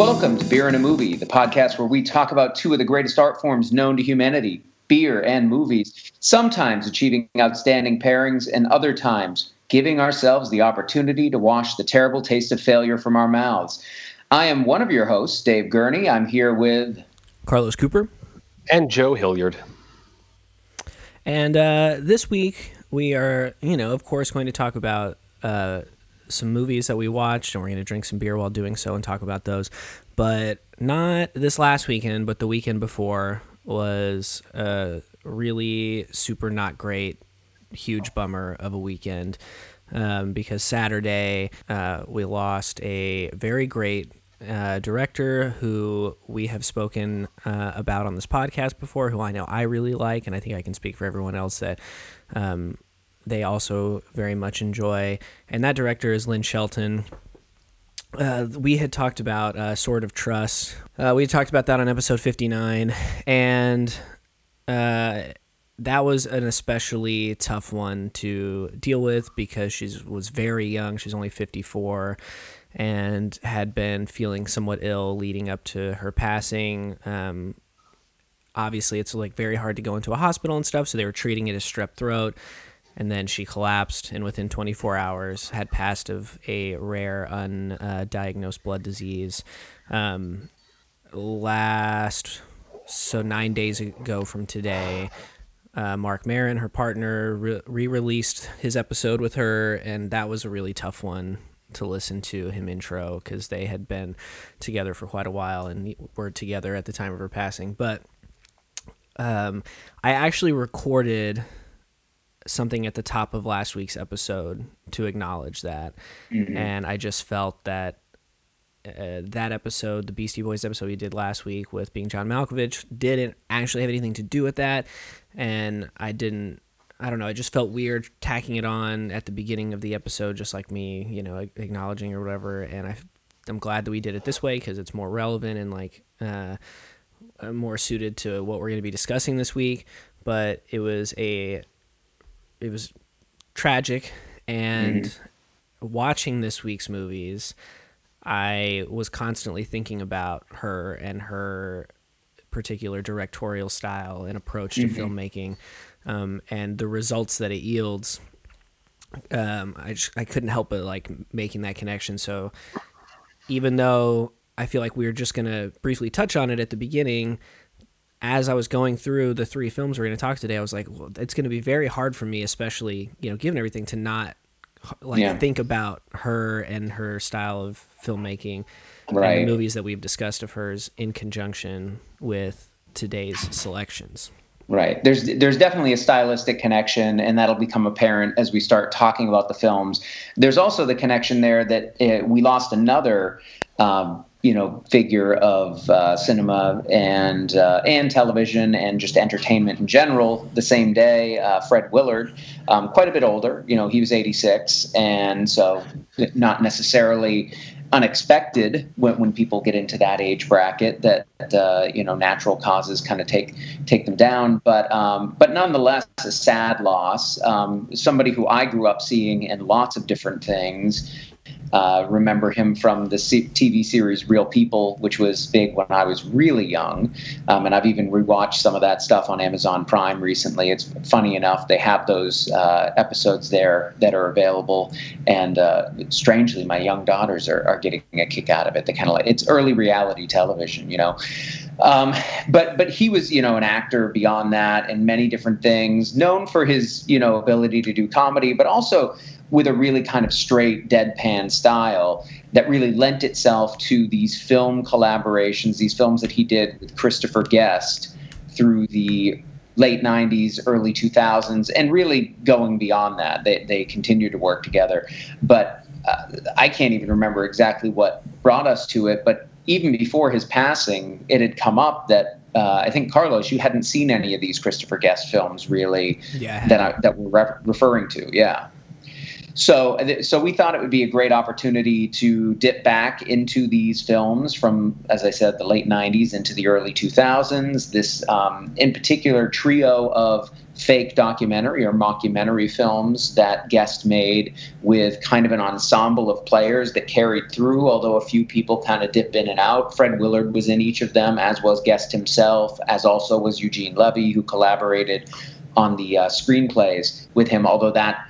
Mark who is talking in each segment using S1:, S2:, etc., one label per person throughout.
S1: Welcome to Beer and a Movie, the podcast where we talk about two of the greatest art forms known to humanity beer and movies, sometimes achieving outstanding pairings, and other times giving ourselves the opportunity to wash the terrible taste of failure from our mouths. I am one of your hosts, Dave Gurney. I'm here with
S2: Carlos Cooper
S3: and Joe Hilliard.
S2: And uh, this week, we are, you know, of course, going to talk about uh, some movies that we watched, and we're going to drink some beer while doing so and talk about those. But not this last weekend, but the weekend before was a really super not great, huge bummer of a weekend. Um, because Saturday uh, we lost a very great uh, director who we have spoken uh, about on this podcast before, who I know I really like, and I think I can speak for everyone else that um, they also very much enjoy. And that director is Lynn Shelton. Uh, we had talked about uh, Sword of Trust. Uh, we talked about that on episode 59. And uh, that was an especially tough one to deal with because she was very young. She's only 54 and had been feeling somewhat ill leading up to her passing. Um, obviously, it's like very hard to go into a hospital and stuff, so they were treating it as strep throat and then she collapsed and within 24 hours had passed of a rare undiagnosed blood disease. Um, last so nine days ago from today uh, marc maron her partner re-released his episode with her and that was a really tough one to listen to him intro because they had been together for quite a while and were together at the time of her passing. But um, i actually recorded something at the top of last week's episode to acknowledge that. Mm-hmm. And I just felt that uh, that episode, the Beastie Boys episode we did last week with being John Malkovich, didn't actually have anything to do with that. And I didn't, I don't know, I just felt weird tacking it on at the beginning of the episode, just like me, you know, acknowledging or whatever. And I, I'm glad that we did it this way because it's more relevant and like, uh, more suited to what we're going to be discussing this week. But it was a it was tragic and mm-hmm. watching this week's movies i was constantly thinking about her and her particular directorial style and approach to mm-hmm. filmmaking um, and the results that it yields um, I, just, I couldn't help but like making that connection so even though i feel like we were just going to briefly touch on it at the beginning as I was going through the three films we're going to talk today, I was like, well, it's going to be very hard for me, especially you know, given everything, to not like yeah. think about her and her style of filmmaking right. and the movies that we've discussed of hers in conjunction with today's selections.
S1: Right. There's there's definitely a stylistic connection, and that'll become apparent as we start talking about the films. There's also the connection there that uh, we lost another um, you know figure of uh, cinema and uh, and television and just entertainment in general the same day uh, fred willard um, quite a bit older you know he was 86 and so not necessarily unexpected when, when people get into that age bracket that uh, you know natural causes kind of take take them down. But um, but nonetheless a sad loss. Um, somebody who I grew up seeing in lots of different things uh, remember him from the TV series Real People, which was big when I was really young. Um, and I've even rewatched some of that stuff on Amazon Prime recently. It's funny enough, they have those uh, episodes there that are available. And uh, strangely, my young daughters are, are getting a kick out of it. They kind of like it's early reality television, you know. Um, but but he was you know an actor beyond that and many different things, known for his you know ability to do comedy, but also with a really kind of straight deadpan style that really lent itself to these film collaborations, these films that he did with Christopher Guest through the late 90s, early 2000s, and really going beyond that. They, they continue to work together. But uh, I can't even remember exactly what brought us to it, but even before his passing, it had come up that uh, I think Carlos, you hadn't seen any of these Christopher Guest films, really, yeah, that I, that we're re- referring to. Yeah. So, so we thought it would be a great opportunity to dip back into these films from, as I said, the late '90s into the early 2000s. This, um, in particular, trio of fake documentary or mockumentary films that Guest made with kind of an ensemble of players that carried through, although a few people kind of dip in and out. Fred Willard was in each of them, as was Guest himself, as also was Eugene Levy, who collaborated on the uh, screenplays with him, although that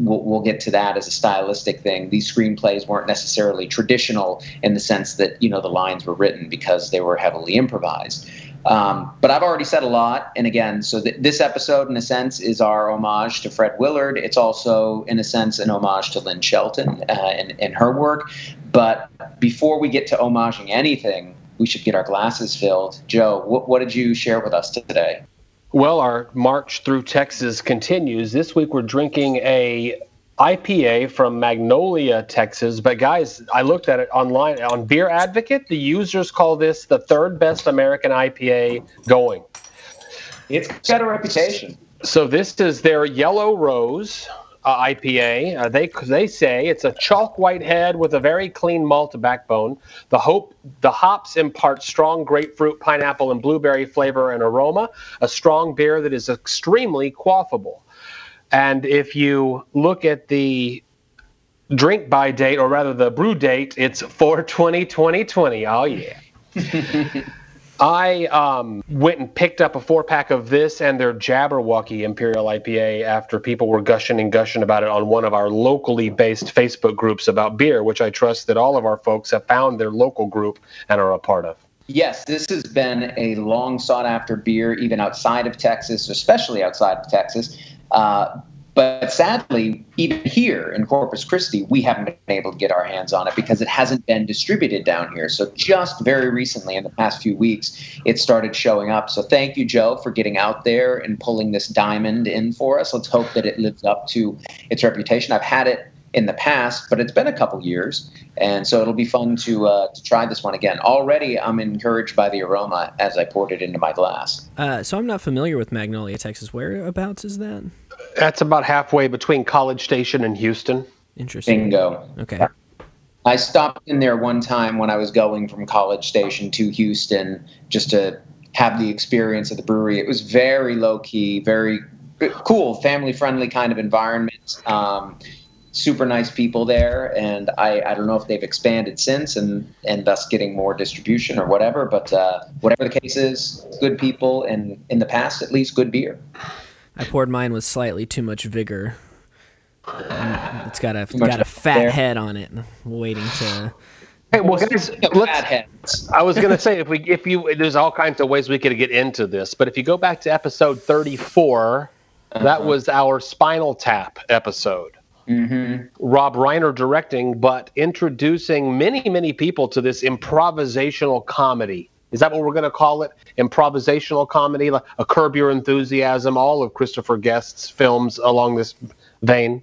S1: We'll, we'll, get to that as a stylistic thing. These screenplays weren't necessarily traditional in the sense that you know the lines were written because they were heavily improvised. Um, but I've already said a lot, and again, so th- this episode, in a sense, is our homage to Fred Willard. It's also, in a sense, an homage to Lynn Shelton uh, and, and her work. But before we get to homaging anything, we should get our glasses filled. Joe, what, what did you share with us today?
S3: Well, our march through Texas continues. This week we're drinking a IPA from Magnolia, Texas. But guys, I looked at it online on Beer Advocate. The users call this the third best American IPA going.
S1: It's got a reputation.
S3: So this is their Yellow Rose uh, IPA. Uh, they they say it's a chalk white head with a very clean malt backbone. The hope the hops impart strong grapefruit, pineapple, and blueberry flavor and aroma. A strong beer that is extremely quaffable. And if you look at the drink by date, or rather the brew date, it's 420 2020. Oh, yeah. I um, went and picked up a four pack of this and their Jabberwocky Imperial IPA after people were gushing and gushing about it on one of our locally based Facebook groups about beer, which I trust that all of our folks have found their local group and are a part of.
S1: Yes, this has been a long sought after beer, even outside of Texas, especially outside of Texas. Uh, sadly, even here in Corpus Christi, we haven't been able to get our hands on it because it hasn't been distributed down here. So just very recently, in the past few weeks, it started showing up. So thank you, Joe, for getting out there and pulling this diamond in for us. Let's hope that it lives up to its reputation. I've had it in the past, but it's been a couple years, and so it'll be fun to uh, to try this one again. Already, I'm encouraged by the aroma as I poured it into my glass.
S2: Uh, so I'm not familiar with Magnolia, Texas. Whereabouts is that?
S3: That's about halfway between College Station and Houston.
S2: Interesting.
S1: Bingo.
S2: Okay.
S1: I stopped in there one time when I was going from College Station to Houston just to have the experience of the brewery. It was very low key, very cool, family friendly kind of environment. Um, super nice people there, and I, I don't know if they've expanded since and and thus getting more distribution or whatever. But uh, whatever the case is, good people, and in the past at least, good beer.
S2: I poured mine with slightly too much vigor. It's got a got a fat there. head on it, waiting to.
S3: Hey, well, guys, let's. I was gonna say if we if you there's all kinds of ways we could get into this, but if you go back to episode 34, uh-huh. that was our Spinal Tap episode.
S1: Mm-hmm.
S3: Rob Reiner directing, but introducing many, many people to this improvisational comedy. Is that what we're going to call it? Improvisational comedy, like a Curb Your Enthusiasm, all of Christopher Guest's films along this vein.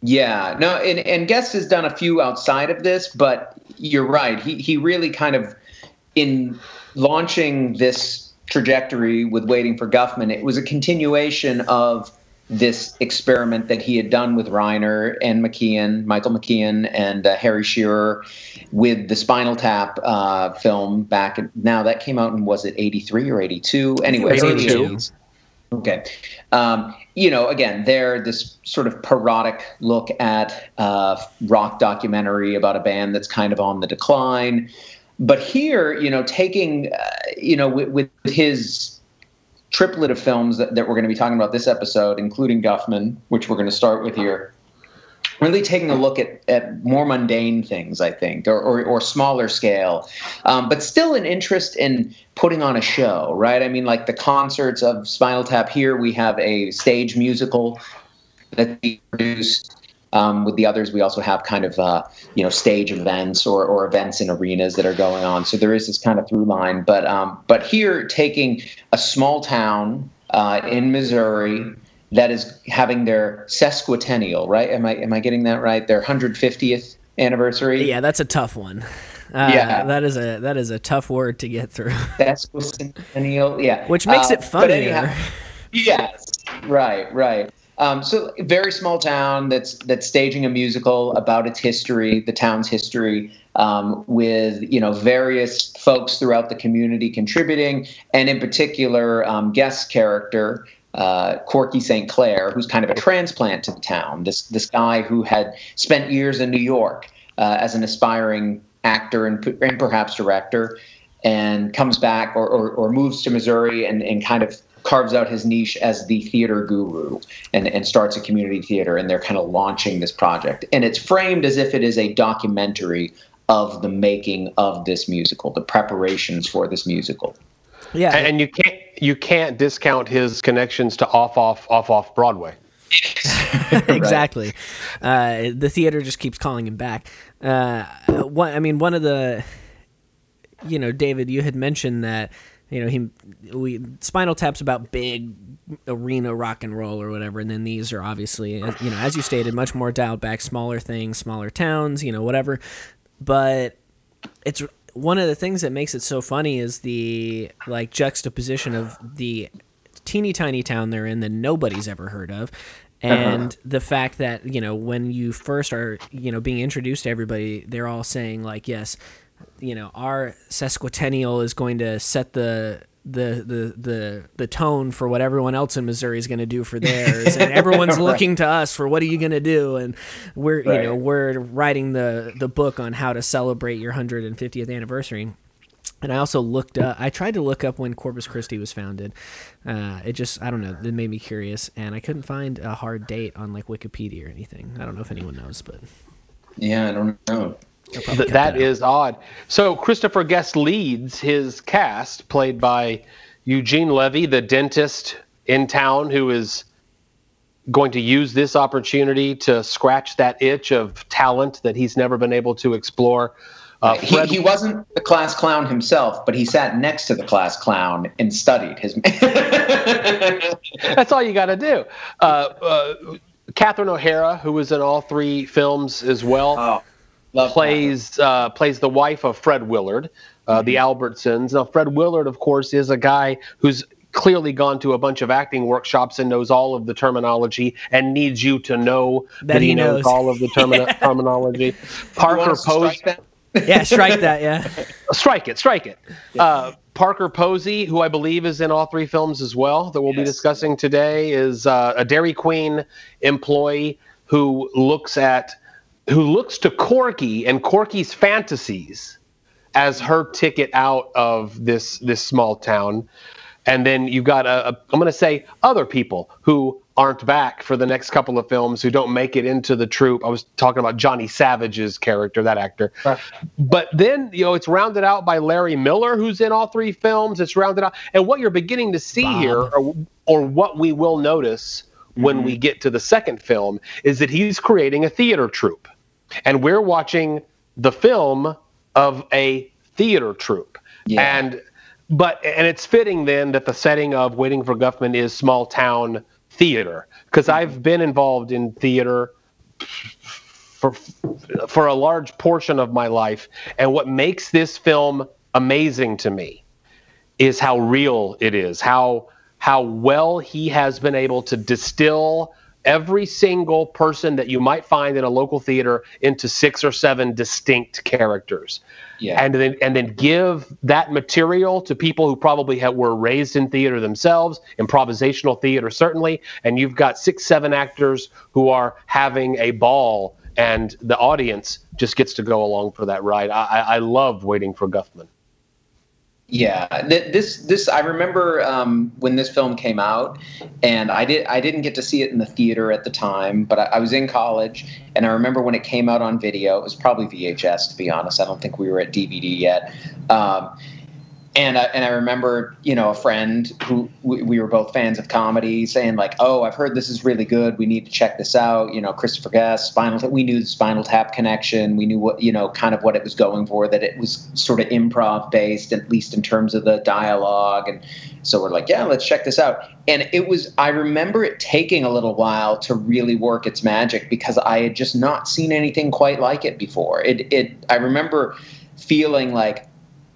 S1: Yeah, no, and, and Guest has done a few outside of this, but you're right. He he really kind of in launching this trajectory with Waiting for Guffman, it was a continuation of this experiment that he had done with Reiner and McKean, Michael McKean, and uh, Harry Shearer with the Spinal Tap uh, film back. In, now that came out in was it eighty three or eighty two? Anyway, eighty two. Okay. Um, you know, again, they're this sort of parodic look at uh, rock documentary about a band that's kind of on the decline. But here, you know, taking, uh, you know, with, with his triplet of films that, that we're going to be talking about this episode, including Guffman, which we're going to start with here. Really taking a look at, at more mundane things, I think, or, or, or smaller scale, um, but still an interest in putting on a show, right? I mean, like the concerts of Spinal Tap here, we have a stage musical that he produced um, with the others, we also have kind of uh, you know stage events or, or events in arenas that are going on. So there is this kind of through line. But um, but here, taking a small town uh, in Missouri that is having their sesquicentennial, right? Am I am I getting that right? Their 150th anniversary.
S2: Yeah, that's a tough one. Uh, yeah, that is a that is a tough word to get through.
S1: Sesquicentennial, yeah,
S2: which makes uh, it funnier.
S1: Anyhow, yes, right, right. Um, so very small town that's that's staging a musical about its history, the town's history, um, with you know various folks throughout the community contributing, and in particular um, guest character uh, Corky St. Clair, who's kind of a transplant to the town. This this guy who had spent years in New York uh, as an aspiring actor and, and perhaps director, and comes back or, or, or moves to Missouri and, and kind of carves out his niche as the theater guru and, and starts a community theater and they're kind of launching this project. And it's framed as if it is a documentary of the making of this musical the preparations for this musical.
S3: Yeah. And you can't you can't discount his connections to off off off off broadway.
S2: Exactly. Uh, the theater just keeps calling him back. Uh, one, i mean one of the you know, David, you had mentioned that you know he we Spinal Tap's about big arena rock and roll or whatever, and then these are obviously you know as you stated much more dialed back, smaller things, smaller towns, you know whatever. But it's one of the things that makes it so funny is the like juxtaposition of the teeny tiny town they're in that nobody's ever heard of uh-huh. and uh-huh. the fact that you know when you first are you know being introduced to everybody they're all saying like yes you know our sesquicentennial is going to set the the the the the tone for what everyone else in Missouri is going to do for theirs, and everyone's right. looking to us for what are you going to do, and we're right. you know we're writing the the book on how to celebrate your 150th anniversary. And I also looked up. I tried to look up when Corpus Christi was founded. Uh, it just I don't know. It made me curious, and I couldn't find a hard date on like Wikipedia or anything. I don't know if anyone knows, but
S1: yeah, I don't know.
S3: Th- that is odd. So Christopher Guest leads his cast, played by Eugene Levy, the dentist in town who is going to use this opportunity to scratch that itch of talent that he's never been able to explore.
S1: Uh, he, he, wasn't the class clown himself, but he sat next to the class clown and studied his.
S3: That's all you got to do. Uh, uh, Catherine O'Hara, who was in all three films as well. Oh Love plays uh, plays the wife of Fred Willard, uh, mm-hmm. the Albertsons. Now, Fred Willard, of course, is a guy who's clearly gone to a bunch of acting workshops and knows all of the terminology and needs you to know that, that he, knows. knows. all of the termi- terminology. Parker Posey.
S2: yeah, strike that. Yeah,
S3: strike it. Strike it. Uh, Parker Posey, who I believe is in all three films as well, that we'll yes. be discussing today, is uh, a Dairy Queen employee who looks at who looks to Corky and Corky's fantasies as her ticket out of this this small town. And then you've got a, a I'm going to say other people who aren't back for the next couple of films who don't make it into the troupe. I was talking about Johnny Savage's character, that actor. But then, you know, it's rounded out by Larry Miller, who's in all three films. It's rounded out. And what you're beginning to see Bob. here, or, or, what we will notice when mm-hmm. we get to the second film, is that he's creating a theater troupe and we're watching the film of a theater troupe. Yeah. And but and it's fitting then that the setting of Waiting for Guffman is small town theater because mm-hmm. I've been involved in theater for for a large portion of my life and what makes this film amazing to me is how real it is how how well he has been able to distill every single person that you might find in a local theater into six or seven distinct characters. Yeah. And then and then give that material to people who probably have, were raised in theater themselves, improvisational theater certainly, and you've got six seven actors who are having a ball and the audience just gets to go along for that ride. I, I love waiting for Guffman.
S1: Yeah, this this I remember um, when this film came out, and I did I didn't get to see it in the theater at the time, but I, I, was in college, and I remember when it came out on video. It was probably VHS, to be honest. I don't think we were at DVD yet. Um, and I, and I remember, you know, a friend who we, we, were both fans of comedy saying like, "Oh, I've heard this is really good. We need to check this out." You know, Christopher Guest, Spinal. We knew the Spinal Tap connection. We knew what you know, kind of what it was going for. That it was sort of improv based, at least in terms of the dialogue. And so we're like, "Yeah, let's check this out." And it was. I remember it taking a little while to really work its magic because I had just not seen anything quite like it before. It. It. I remember feeling like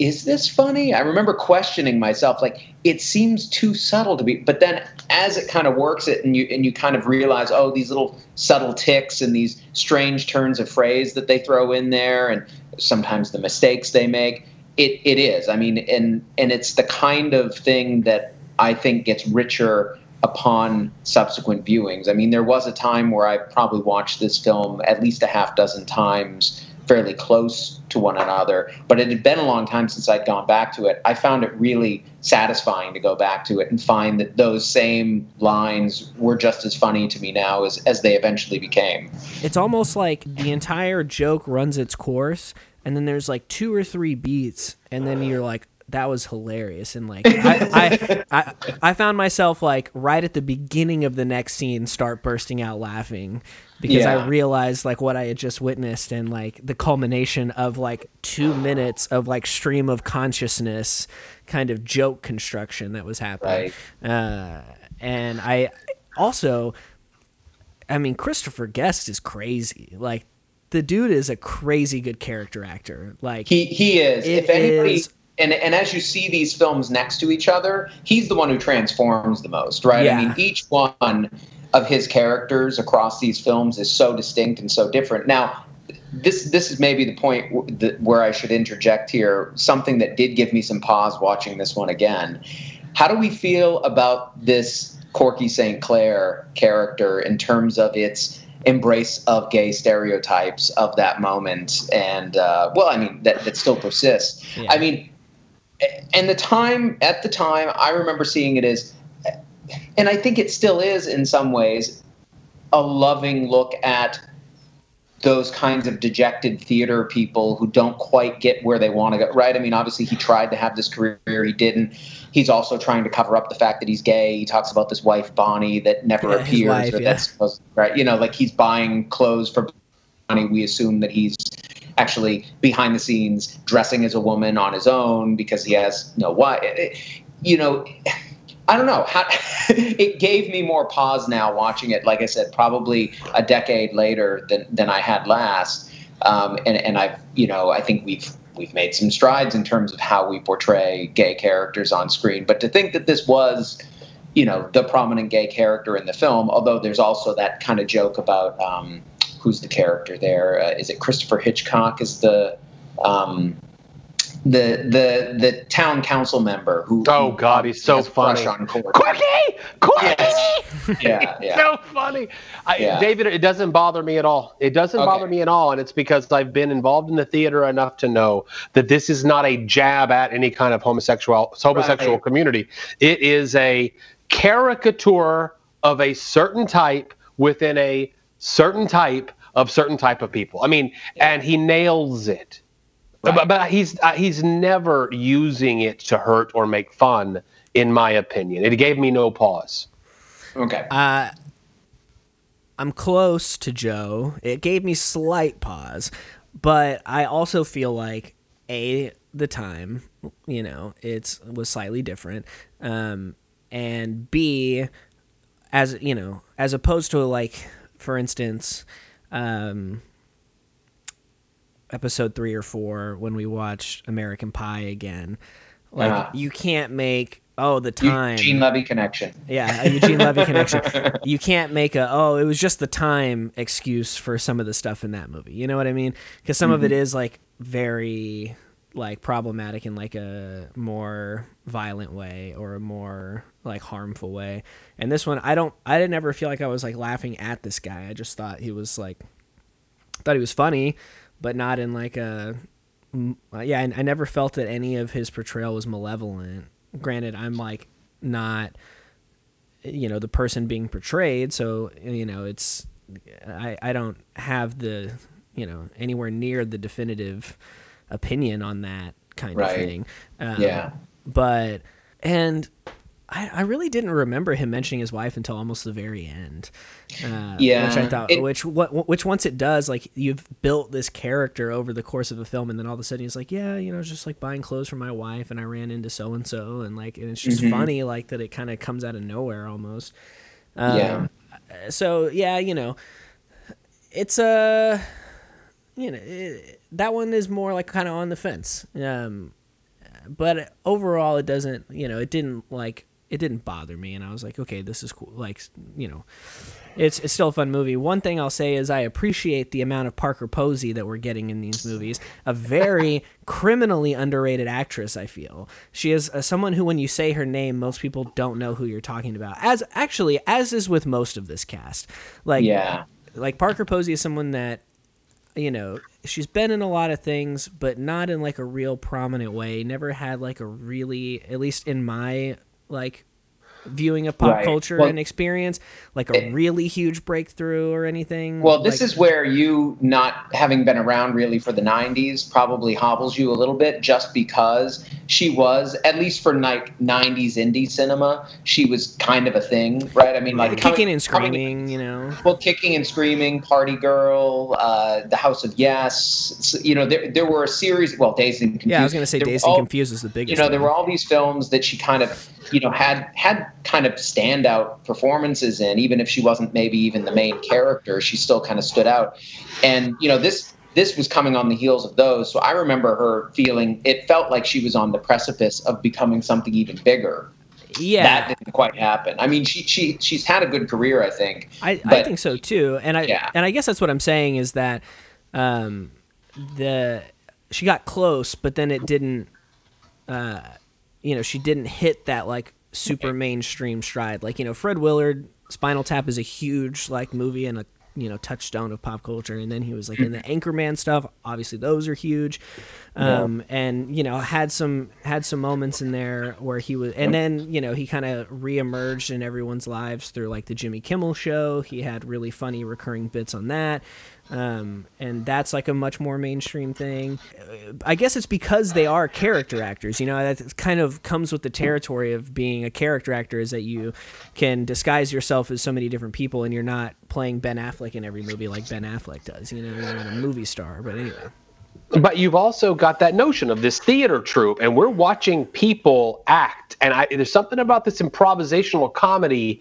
S1: is this funny? I remember questioning myself, like, it seems too subtle to be. But then as it kind of works it and you and you kind of realize, oh, these little subtle ticks and these strange turns of phrase that they throw in there and sometimes the mistakes they make, it, it is. I mean, and and it's the kind of thing that I think gets richer upon subsequent viewings. I mean, there was a time where I probably watched this film at least a half dozen times, fairly close to one another, but it had been a long time since I'd gone back to it. I found it really satisfying to go back to it and find that those same lines were just as funny to me now as, as they eventually became.
S2: It's almost like the entire joke runs its course, and then there's like two or three beats, and then you're like, that was hilarious and like I, I, I I found myself like right at the beginning of the next scene start bursting out laughing because yeah. I realized like what I had just witnessed and like the culmination of like two minutes of like stream of consciousness kind of joke construction that was happening. Right. Uh, and I also, I mean, Christopher Guest is crazy. Like the dude is a crazy good character actor. Like
S1: he he is. If anybody. Is, and and as you see these films next to each other, he's the one who transforms the most, right? Yeah. I mean, each one of his characters across these films is so distinct and so different. Now, this this is maybe the point that, where I should interject here. Something that did give me some pause watching this one again. How do we feel about this Corky St. Clair character in terms of its embrace of gay stereotypes of that moment and uh, well i mean that, that still persists yeah. i mean and the time at the time i remember seeing it as and i think it still is in some ways a loving look at those kinds of dejected theater people who don't quite get where they want to go right? I mean obviously he tried to have this career he didn't. He's also trying to cover up the fact that he's gay. He talks about this wife bonnie that never yeah, appears wife, or yeah. that's supposed right? You know like he's buying clothes for bonnie. We assume that he's actually behind the scenes dressing as a woman on his own because he has no why you know I don't know how it gave me more pause now watching it. Like I said, probably a decade later than than I had last. Um, and and I've you know I think we've we've made some strides in terms of how we portray gay characters on screen. But to think that this was you know the prominent gay character in the film, although there's also that kind of joke about um, who's the character there? Uh, is it Christopher Hitchcock? Is the um, the the the town council member who
S3: oh who god he's so funny on Corky Corky yes. yeah, yeah. so funny I, yeah. David it doesn't bother me at all it doesn't okay. bother me at all and it's because I've been involved in the theater enough to know that this is not a jab at any kind of homosexual homosexual right. community it is a caricature of a certain type within a certain type of certain type of people I mean yeah. and he nails it Right. But, but he's uh, he's never using it to hurt or make fun, in my opinion. It gave me no pause.
S1: Okay.
S2: Uh, I'm close to Joe. It gave me slight pause, but I also feel like a the time, you know, it's was slightly different, um, and b as you know, as opposed to like, for instance, um, episode three or four when we watched American Pie again. Like uh, you can't make oh the time
S1: Eugene Levy connection.
S2: Yeah, Eugene Levy connection. You can't make a oh it was just the time excuse for some of the stuff in that movie. You know what I mean? Because some mm-hmm. of it mm-hmm. like very like problematic in like a more violent way or a more like harmful way. And this one I don't I didn't ever feel like I was like laughing at this guy. I just thought he was like thought he was funny but not in like a uh, yeah. I, I never felt that any of his portrayal was malevolent. Granted, I'm like not you know the person being portrayed, so you know it's I I don't have the you know anywhere near the definitive opinion on that kind right. of thing.
S1: Um, yeah,
S2: but and I, I really didn't remember him mentioning his wife until almost the very end. Uh,
S1: yeah,
S2: which I thought, it, which what, which once it does, like you've built this character over the course of a film, and then all of a sudden he's like, yeah, you know, just like buying clothes for my wife, and I ran into so and so, and like, and it's just mm-hmm. funny, like that it kind of comes out of nowhere almost. Um, yeah. So yeah, you know, it's a, uh, you know, it, that one is more like kind of on the fence. Um, but overall, it doesn't. You know, it didn't like it didn't bother me, and I was like, okay, this is cool. Like, you know, it's it's still a fun movie. One thing I'll say is I appreciate the amount of Parker Posey that we're getting in these movies. A very criminally underrated actress, I feel. She is uh, someone who, when you say her name, most people don't know who you're talking about. As actually, as is with most of this cast. Like,
S1: Yeah.
S2: like Parker Posey is someone that you know she's been in a lot of things but not in like a real prominent way. Never had like a really at least in my like viewing of pop
S1: Right.
S2: culture
S1: Well-
S2: and experience like a really huge breakthrough or anything
S1: Well, this
S2: Like-
S1: is where you not having been around really for the 90s probably hobbles you a little bit just because she was at least for like 90s indie cinema, she was kind of a thing, right? I mean like
S2: kicking
S1: coming-
S2: and
S1: coming-
S2: screaming you know
S1: well, kicking and screaming, Party Girl, uh, The House of Yes. You know, there, there were a series. Well, Dazed and Confused.
S2: yeah i was gonna say
S1: There were
S2: dazed and
S1: all-
S2: confused is the biggest
S1: You know, there were all these films that she kind of, you know, had had kind of standout performances in, even if she wasn't maybe even the main character. She still kind of stood out. And you know, this this was coming on the heels of those. So I remember her feeling it felt like she was on the precipice of becoming something even bigger.
S2: yeah
S1: That didn't quite happen. I mean, she she she's had a good career, I think.
S2: I, I think so too, and I
S1: Yeah.
S2: and I guess that's what I'm saying is that um, the she got close, but then it didn't. Uh, you know, she didn't hit that like super mainstream stride. Like you know, Fred Willard, Spinal Tap is a huge like movie and a you know touchstone of pop culture, and then he was like in the Anchorman stuff. Obviously, those are huge. Um, and you know had some had some moments in there where he was and then you know he kind of reemerged in everyone's lives through like the jimmy kimmel show he had really funny recurring bits on that um, and that's like a much more mainstream thing Uh, i guess it's because they are character actors you know that kind of comes with the territory of being a character actor is that you can disguise yourself as so many different people and you're not playing ben affleck in every movie like ben affleck does you know you're not a movie star but anyway
S3: But you've also got that notion of this theater troupe, and we're watching people act. And I, there's something about this improvisational comedy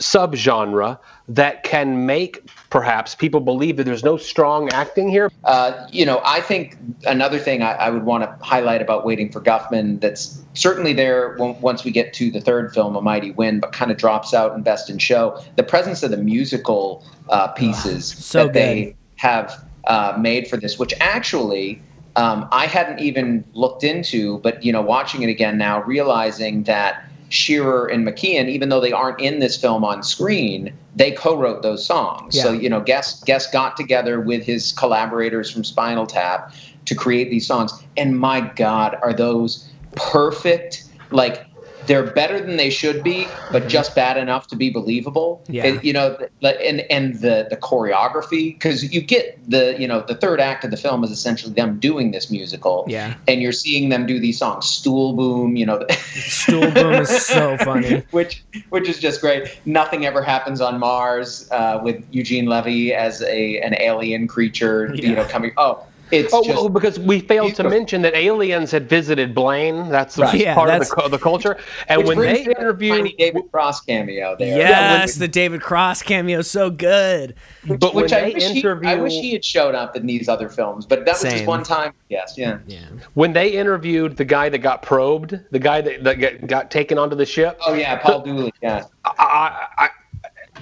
S3: subgenre that can make perhaps people believe that there's no strong acting here.
S1: Uh, you know, I think another thing I, I would want to highlight about Waiting for Guffman that's certainly there on- once we get to the third film, A Mighty Wind, but kind of drops out in Best in Show. The presence of the musical uh, pieces
S2: so
S1: that they have uh, made for this, which actually um, I hadn't even looked into, but you know, watching it again now, realizing that Shearer and McKean, even though they aren't in this film on screen, they co-wrote those songs. So you know, Guest Guest got together with his collaborators from Spinal Tap to create these songs, and my God, are those perfect? Like they're better than they should be, but just bad enough to be believable.
S2: Yeah.
S1: And, you know, and and the the choreography because you get the you know the third act of the film is essentially them doing this musical.
S2: Yeah.
S1: And you're seeing them do these songs, Stool Boom, you know,
S2: stool boom is so funny
S1: which which is just great. Nothing ever happens on Mars uh, with Eugene Levy as a an alien creature, you know, coming. Oh, it's
S3: Oh,
S1: just
S3: well, because we failed to mention that aliens had visited Blaine. That's
S1: Right.
S2: Yeah,
S3: part of
S2: that's-
S3: the, cu- the culture. And when they
S1: in a tiny David Cross cameo there.
S2: Yes, the David Cross cameo is so good.
S3: but when
S1: which I
S3: they
S1: wish, he,
S3: interview,
S1: I wish he had showed up in these other films, but that was
S2: Same.
S1: just one time. Yes, yeah.
S2: Yeah.
S3: when they interviewed the guy that got probed, the guy that, that got, got taken onto the ship,
S1: Oh yeah, Paul Dooley. Yeah.
S3: I, I,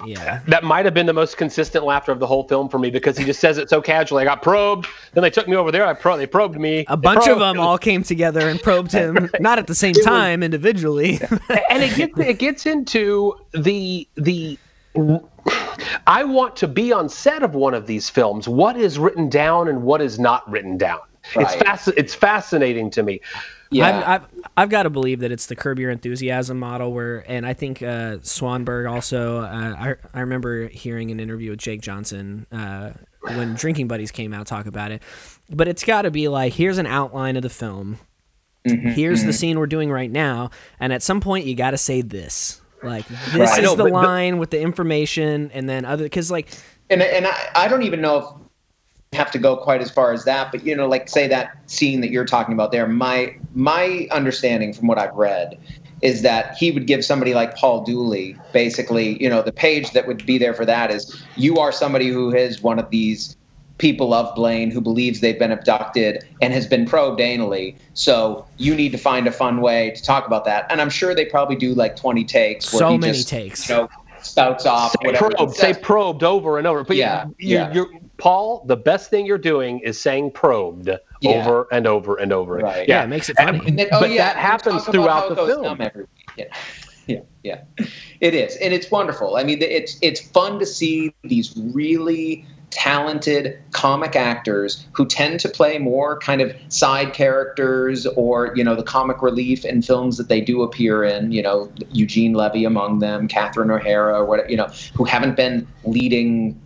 S2: Yeah.
S3: that might have been the most consistent laughter of the whole film for me because he just says it so casually. I got probed, then they took me over there. I pro- they probed me.
S2: A
S3: They
S2: bunch of them all came together and probed him, not at the same time individually.
S3: and it gets it gets into the the I want to be on set of one of these films. What is written down and what is not written down? It's
S1: Right.
S3: fasc- it's fascinating to me.
S1: Yeah.
S2: I've, I've, I've got to believe that it's the Curb Your Enthusiasm model where, and I think uh, Swanberg also, uh, I, I remember hearing an interview with Jake Johnson uh, when Drinking Buddies came out talk about it. But it's got to be like, here's an outline of the film.
S1: Mm-hmm,
S2: Here's the scene we're doing right now. And at some point, you got to say this. Like, this
S1: Right.
S2: is
S3: know,
S2: the
S3: but- but-
S2: line with the information, and then other, because like,
S1: and and I, I don't even know if have to go quite as far as that, but you know, like say that scene that you're talking about there. My my understanding from what I've read is that he would give somebody like Paul Dooley basically, you know, the page that would be there for that is you are somebody who is one of these people of Blaine who believes they've been abducted and has been probed anally. So you need to find a fun way to talk about that. And I'm sure they probably do like 20 takes.
S2: Where so many just, takes.
S1: You know, spouts off.
S3: Say probed, say probed over and over. But yeah, you, yeah. You're, Paul, the best thing you're doing is saying probed yeah. over and over and over.
S2: Right. Yeah, yeah it makes it funny.
S3: And, and then, oh, but yeah, that happens throughout the film.
S1: Yeah. yeah, yeah, it is, and it's wonderful. I mean, it's it's fun to see these really talented comic actors who tend to play more kind of side characters or you know the comic relief in films that they do appear in you know eugene levy among them catherine o'hara or what you know who haven't been leading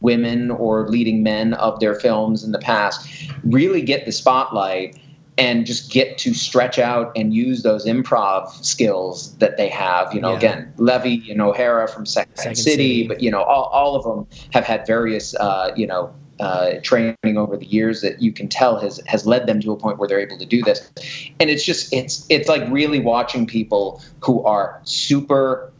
S1: women or leading men of their films in the past really get the spotlight and just get to stretch out and use those improv skills that they have. You know, yeah. again, Levy and O'Hara from Second, Second City, City, but you know, all, all of them have had various, uh, you know, uh, training over the years that you can tell has has led them to a point where they're able to do this, and it's just it's it's like really watching people who are super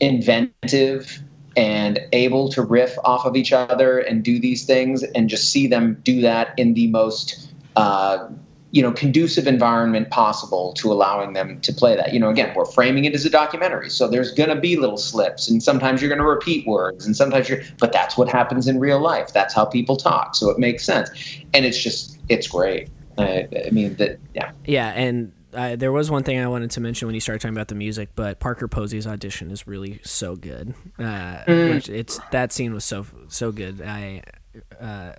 S1: inventive and able to riff off of each other and do these things and just see them do that in the most uh, you know conducive environment possible to allowing them to play that you know again we're framing it as a documentary so there's going to be little slips and sometimes you're going to repeat words and sometimes you're but that's what happens in real life that's how people talk so it makes sense and it's just it's great i, I mean that yeah
S2: yeah and uh, there was one thing I wanted to mention when you started talking about the music, but Parker Posey's audition is really so good. Uh, mm. It's that scene was so so good. I uh,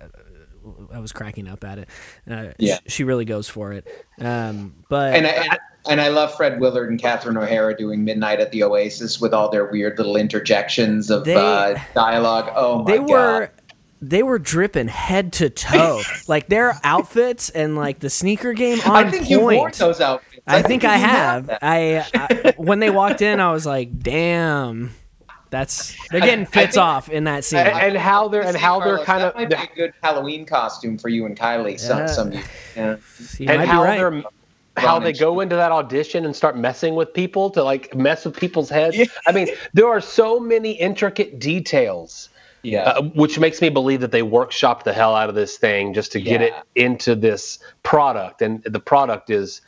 S2: I was cracking up at it. Uh, yeah, she really goes for it. Um, but
S1: and I, and I love Fred Willard and Catherine O'Hara doing Midnight at the Oasis with all their weird little interjections of they, uh, dialogue. Oh my
S2: they
S1: god.
S2: Were, they were dripping head to toe, like their outfits and like the sneaker game on
S1: I think
S2: point.
S1: you wore those outfits.
S2: I, I think, think I have. I, I when they walked in, I was like, "Damn, that's they're getting fits think, off in that scene,
S3: and, and how they're and how
S1: Carlos,
S3: they're kind
S1: of might be a good Halloween costume for you and Kylie. Some, yeah. some, yeah.
S3: and how right. they're how they go into that audition and start messing with people to like mess with people's heads. Yeah. I mean, there are so many intricate details.
S1: Yeah. Uh,
S3: which makes me believe that they workshopped the hell out of this thing just to get it into this product, and the product is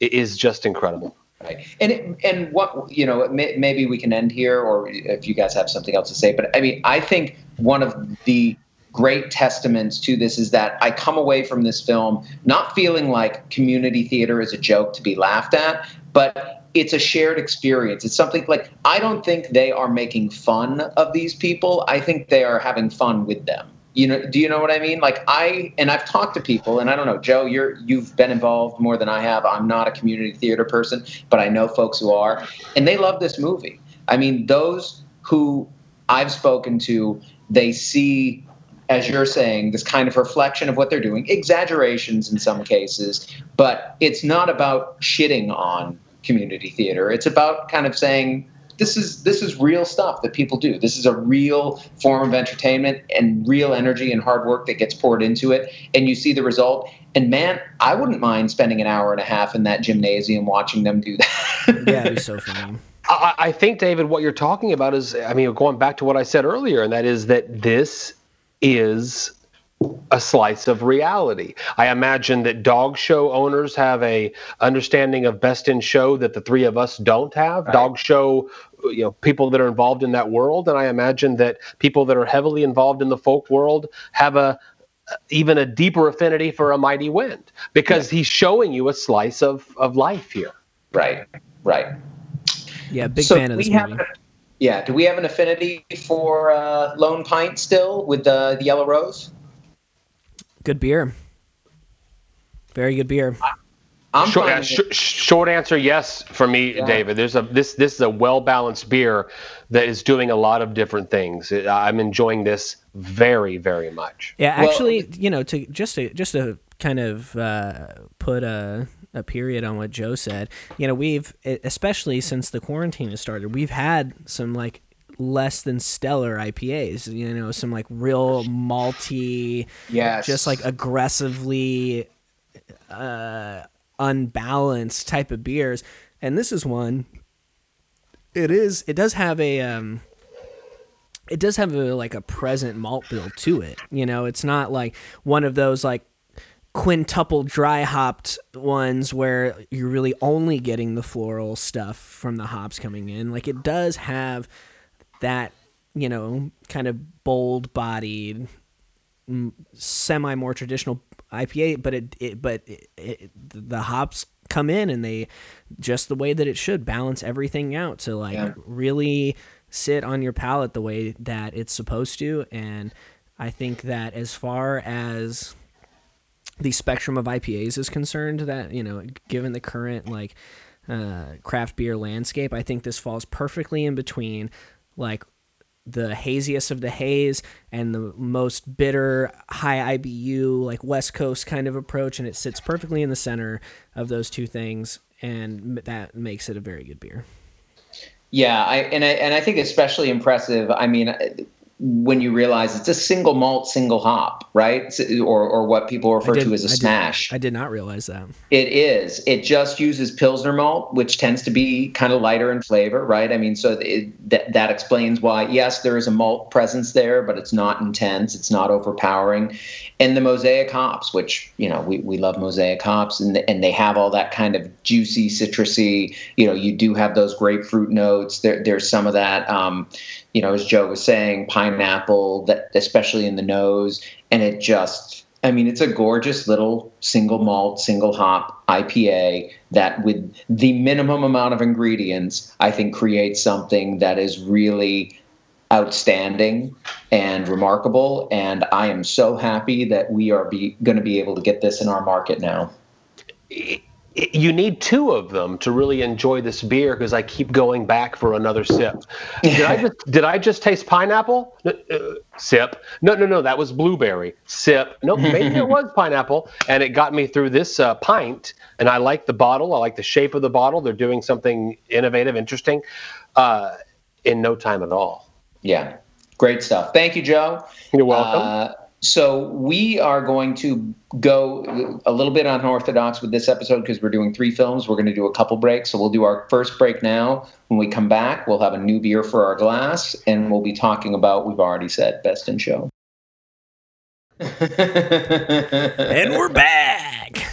S3: is just incredible.
S1: Right. And it, and what you know, may, maybe we can end here, or if you guys have something else to say. But I mean, I think one of the great testaments to this is that I come away from this film not feeling like community theater is a joke to be laughed at, but it's a shared experience. It's something like I don't think they are making fun of these people. I think they are having fun with them you know do you know what i mean? Like i and i've talked to people and i don't know joe you're you've been involved more than i have. I'm not a community theater person but i know folks who are and they love this movie. I mean those who i've spoken to they see as you're saying this kind of reflection of what they're doing exaggerations in some cases but it's not about shitting on community theater. It's about kind of saying this is this is real stuff that people do. This is a real form of entertainment and real energy and hard work that gets poured into it, and you see the result. And man, I wouldn't mind spending an hour and a half in that gymnasium watching them do
S2: that. yeah, it'd be so funny.
S3: I, I think, David, what you're talking about is, I mean, going back to what I said earlier, and that is that this is a slice of reality. I imagine that dog show owners have a understanding of best in show that the three of us don't have. Right. Dog show, you know, people that are involved in that world, and I imagine that people that are heavily involved in the folk world have a even a deeper affinity for a mighty wind because yeah. he's showing you a slice of of life here.
S1: Right. Right.
S2: Yeah, big so fan of this movie.
S1: Have, yeah, do we have an affinity for uh, Lone Pint still with uh, the Yellow Rose?
S2: Good beer. Very good beer.
S3: I'm short, uh, sh- short answer, yes, for me, yeah. David. There's a this this is a well balanced beer that is doing a lot of different things. I'm enjoying this very very much.
S2: Yeah, actually, well, you know, to just to just to kind of uh, put a a period on what Joe said. You know, we've especially since the quarantine has started, we've had some like less than stellar IPAs. You know, some like real malty, just like aggressively uh, unbalanced type of beers. And this is one. It is. It does have a um, it does have a, like a present malt bill to it. You know, it's not like one of those like quintuple dry hopped ones where you're really only getting the floral stuff from the hops coming in. Like it does have that, you know, kind of bold bodied semi more traditional IPA, but it, it but it, it, the hops come in and they just the way that it should balance everything out to like yeah. really sit on your palate the way that it's supposed to and I think that as far as the spectrum of IPAs is concerned, that you know, given the current like uh, craft beer landscape, I think this falls perfectly in between like the haziest of the haze and the most bitter high IBU like West Coast kind of approach and it sits perfectly in the center of those two things and that makes it a very good beer.
S1: Yeah, I and I and I think especially impressive. I mean, when you realize it's a single malt, single hop, right? Or, or what people refer did, to as a
S2: I
S1: smash.
S2: Did, I did not realize that.
S1: It is. It just uses Pilsner malt, which tends to be kind of lighter in flavor, right? I mean, so it, that, that explains why, yes, there is a malt presence there, but it's not intense. It's not overpowering. And the mosaic hops, which, you know, we, we love mosaic hops, and, and they have all that kind of juicy, citrusy, you know, you do have those grapefruit notes. There, there's some of that. Um, you know, as Joe was saying, pineapple, that especially in the nose, and it just, I mean, it's a gorgeous little single malt, single hop IPA that, with the minimum amount of ingredients, I think creates something that is really outstanding and remarkable. And I am so happy that we are going to be able to get this in our market now
S3: you need two of them to really enjoy this beer because I keep going back for another sip. Did I just did I just taste pineapple? Uh, sip. No, no, no. That was blueberry. Sip. No, nope, maybe it was pineapple, and it got me through this uh, pint. And I like the bottle. I like the shape of the bottle. They're doing something innovative, interesting, uh, in no time at all.
S1: Yeah, great stuff. Thank you, Joe.
S3: You're welcome. Uh,
S1: so we are going to go a little bit unorthodox with this episode because we're doing three films. We're going to do a couple breaks. So we'll do our first break now. When we come back, we'll have a new beer for our glass, and we'll be talking about we've already said best in show.
S2: and we're back.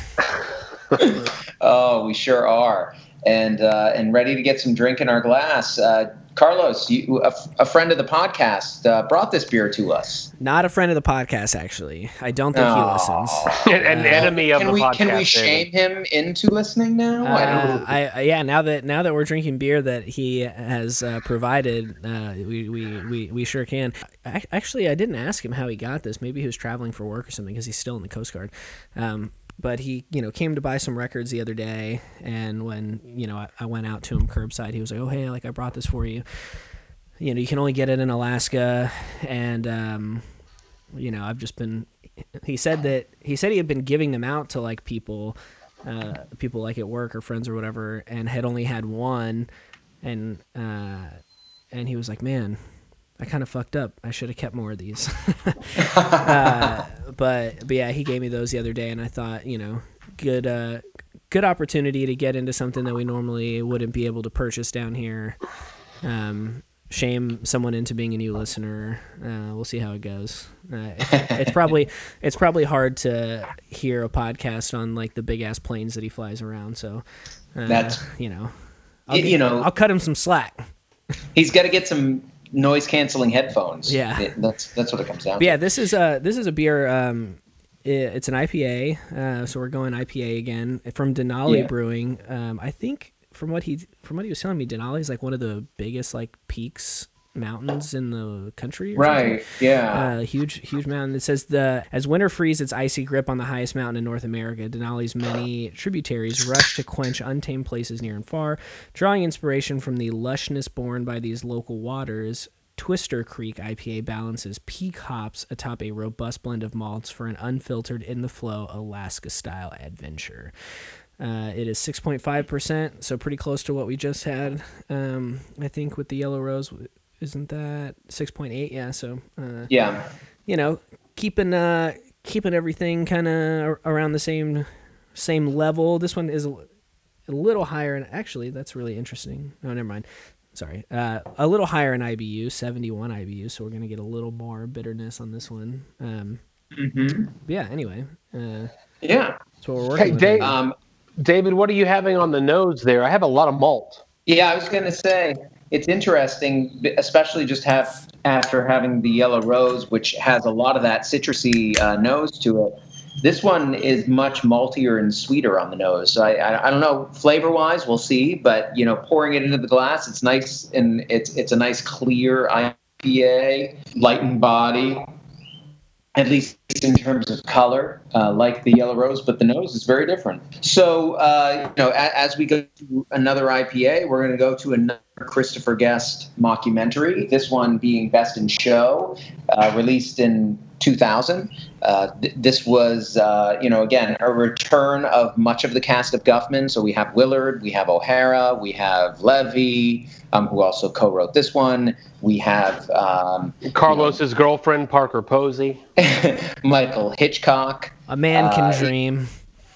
S1: oh, we sure are, and uh, and ready to get some drink in our glass. Uh, Carlos, you, a, a, friend of the podcast, uh, brought this beer to us.
S2: Not a friend of the podcast, actually. I don't think oh. he listens.
S3: An, uh, enemy of
S1: can
S3: the
S1: we,
S3: podcast.
S1: Can we shame him into listening now?
S2: Uh, I. I, yeah. Now that now that we're drinking beer that he has uh, provided, uh, we, we, we we sure can. I, actually, I didn't ask him how he got this. Maybe he was traveling for work or something because he's still in the Coast Guard. Um, but he you know came to buy some records the other day and when you know I, I, went out to him curbside he was like oh hey like i brought this for you. You know you can only get it in alaska and um, you know i've just been he said that he said he had been giving them out to like people uh, people like at work or friends or whatever and had only had one and uh, and he was like man I kind of fucked up. I should have kept more of these. uh, but but yeah, he gave me those the other day, and I thought, you know, good uh, good opportunity to get into something that we normally wouldn't be able to purchase down here. Um, shame someone into being a new listener. Uh, we'll see how it goes. Uh, it's, it's, probably it's probably hard to hear a podcast on like the big ass planes that he flies around. So uh,
S1: that's
S2: you know, I'll
S1: you, know,
S2: I'll cut him some slack.
S1: He's got to get some noise canceling headphones.
S2: Yeah,
S1: it, that's that's what it comes down.
S2: To. Yeah, this is a this is a beer. Um, it, it's an IPA, uh, so we're going IPA again from Denali yeah. Brewing. Um, I think from what he from what he was telling me, Denali is like one of the biggest like peaks mountains in the country.
S1: right.
S2: Something.
S1: Yeah.
S2: Uh, huge, huge mountain. It says the as winter frees its icy grip on the highest mountain in North America, Denali's many tributaries rush to quench untamed places near and far, drawing inspiration from the lushness borne by these local waters. Twister Creek IPA balances peak hops atop a robust blend of malts for an unfiltered, in the flow Alaska style adventure. Uh, it is 6.5%, so pretty close to what we just had. Um, I think with the Yellow Rose, isn't that 6.8 yeah so uh,
S1: yeah
S2: you know keeping uh keeping everything kind of around the same same level this one is a, a little higher and actually that's really interesting oh never mind sorry, uh, a little higher in IBU, 71 IBU. So we're gonna get a little more bitterness on this one. Um, Yeah. Anyway, uh,
S1: Yeah.
S2: that's what we're working
S3: Hey,
S2: with.
S3: Dave-
S1: Um,
S3: David, what are you having on the nose there? I have a lot of malt.
S1: Yeah, I was going to say it's interesting, especially just have after having the yellow rose, which has a lot of that citrusy uh, nose to it. This one is much maltier and sweeter on the nose. So I, I, I don't know flavor wise, we'll see. But you know, pouring it into the glass, it's nice and it's it's a nice clear IPA, light in body, at least in terms of color, uh, like the yellow rose, but the nose is very different. So, uh, you know, a, as we go to another IPA, we're going to go to another Christopher Guest mockumentary. This one being Best in Show, uh, released in 2000. Uh, th- this was, uh, you know, again, a return of much of the cast of Guffman. So we have Willard, we have O'Hara, we have Levy, um, who also co-wrote this one. We have um,
S3: Carlos's girlfriend, Parker Posey.
S1: Michael Hitchcock.
S2: a man can
S1: uh,
S2: dream.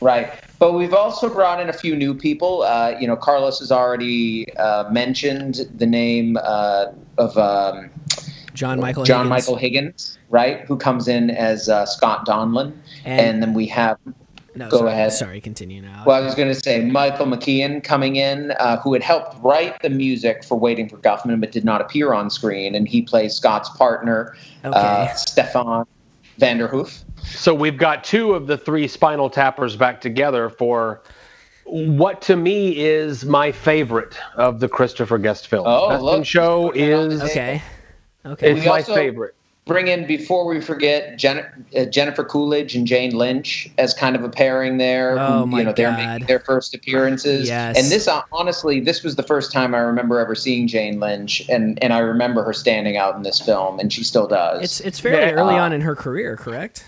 S1: Right. But we've also brought in a few new people. Uh, you know, Carlos has already uh, mentioned the name uh, of um,
S2: John Michael.
S1: John
S2: Higgins.
S1: Michael Higgins, right? Who comes in as uh, Scott Donlin.
S2: And-
S1: And, then we have,
S2: No,
S1: Go
S2: sorry,
S1: ahead.
S2: Sorry, continue now.
S1: well, I was going to say Michael McKean coming in, uh, who had helped write the music for Waiting for Guffman, but did not appear on screen. And he plays Scott's partner,
S2: Okay.
S1: uh, Stefan Vanderhoof.
S3: So we've got two of the three Spinal Tappers back together for what to me is my favorite of the Christopher Guest films.
S1: Oh,
S3: Best in
S1: look.
S3: Show
S1: Putting it on
S3: is
S1: the
S2: okay. Okay.
S3: it's
S1: We
S3: my
S1: also-
S3: favorite.
S1: bring in before we forget Jen, uh, Jennifer Coolidge and Jane Lynch as kind of a pairing there.
S2: Oh,
S1: who,
S2: my
S1: you know, they're making their first appearances.
S2: Yes.
S1: And this, uh, honestly, this was the first time I remember ever seeing Jane Lynch, and and I remember her standing out in this film, and she still does.
S2: It's it's fairly
S1: Yeah,
S2: early
S1: uh,
S2: on in her career, correct?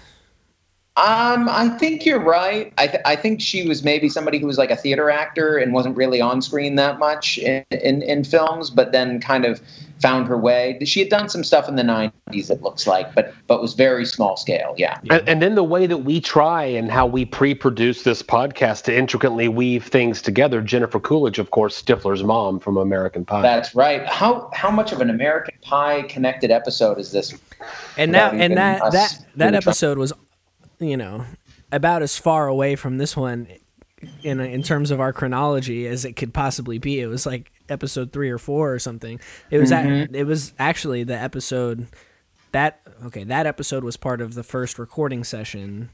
S1: Um, I think you're right. I, th- I think she was maybe somebody who was like a theater actor and wasn't really on screen that much in, in, in films, but then kind of found her way. She had done some stuff in the 90s, it looks like, but but was very small scale. Yeah.
S3: And, and then the way that we try and how we pre-produce this podcast to intricately weave things together. Jennifer Coolidge, of course, Stifler's mom from American Pie.
S1: That's right. How how much of an American Pie connected episode is this?
S2: And that and that that that episode was, you know, about as far away from this one in in terms of our chronology as it could possibly be. It was like episode three or four or something. It was
S1: Mm-hmm.
S2: it was actually the episode that okay that episode was part of the first recording session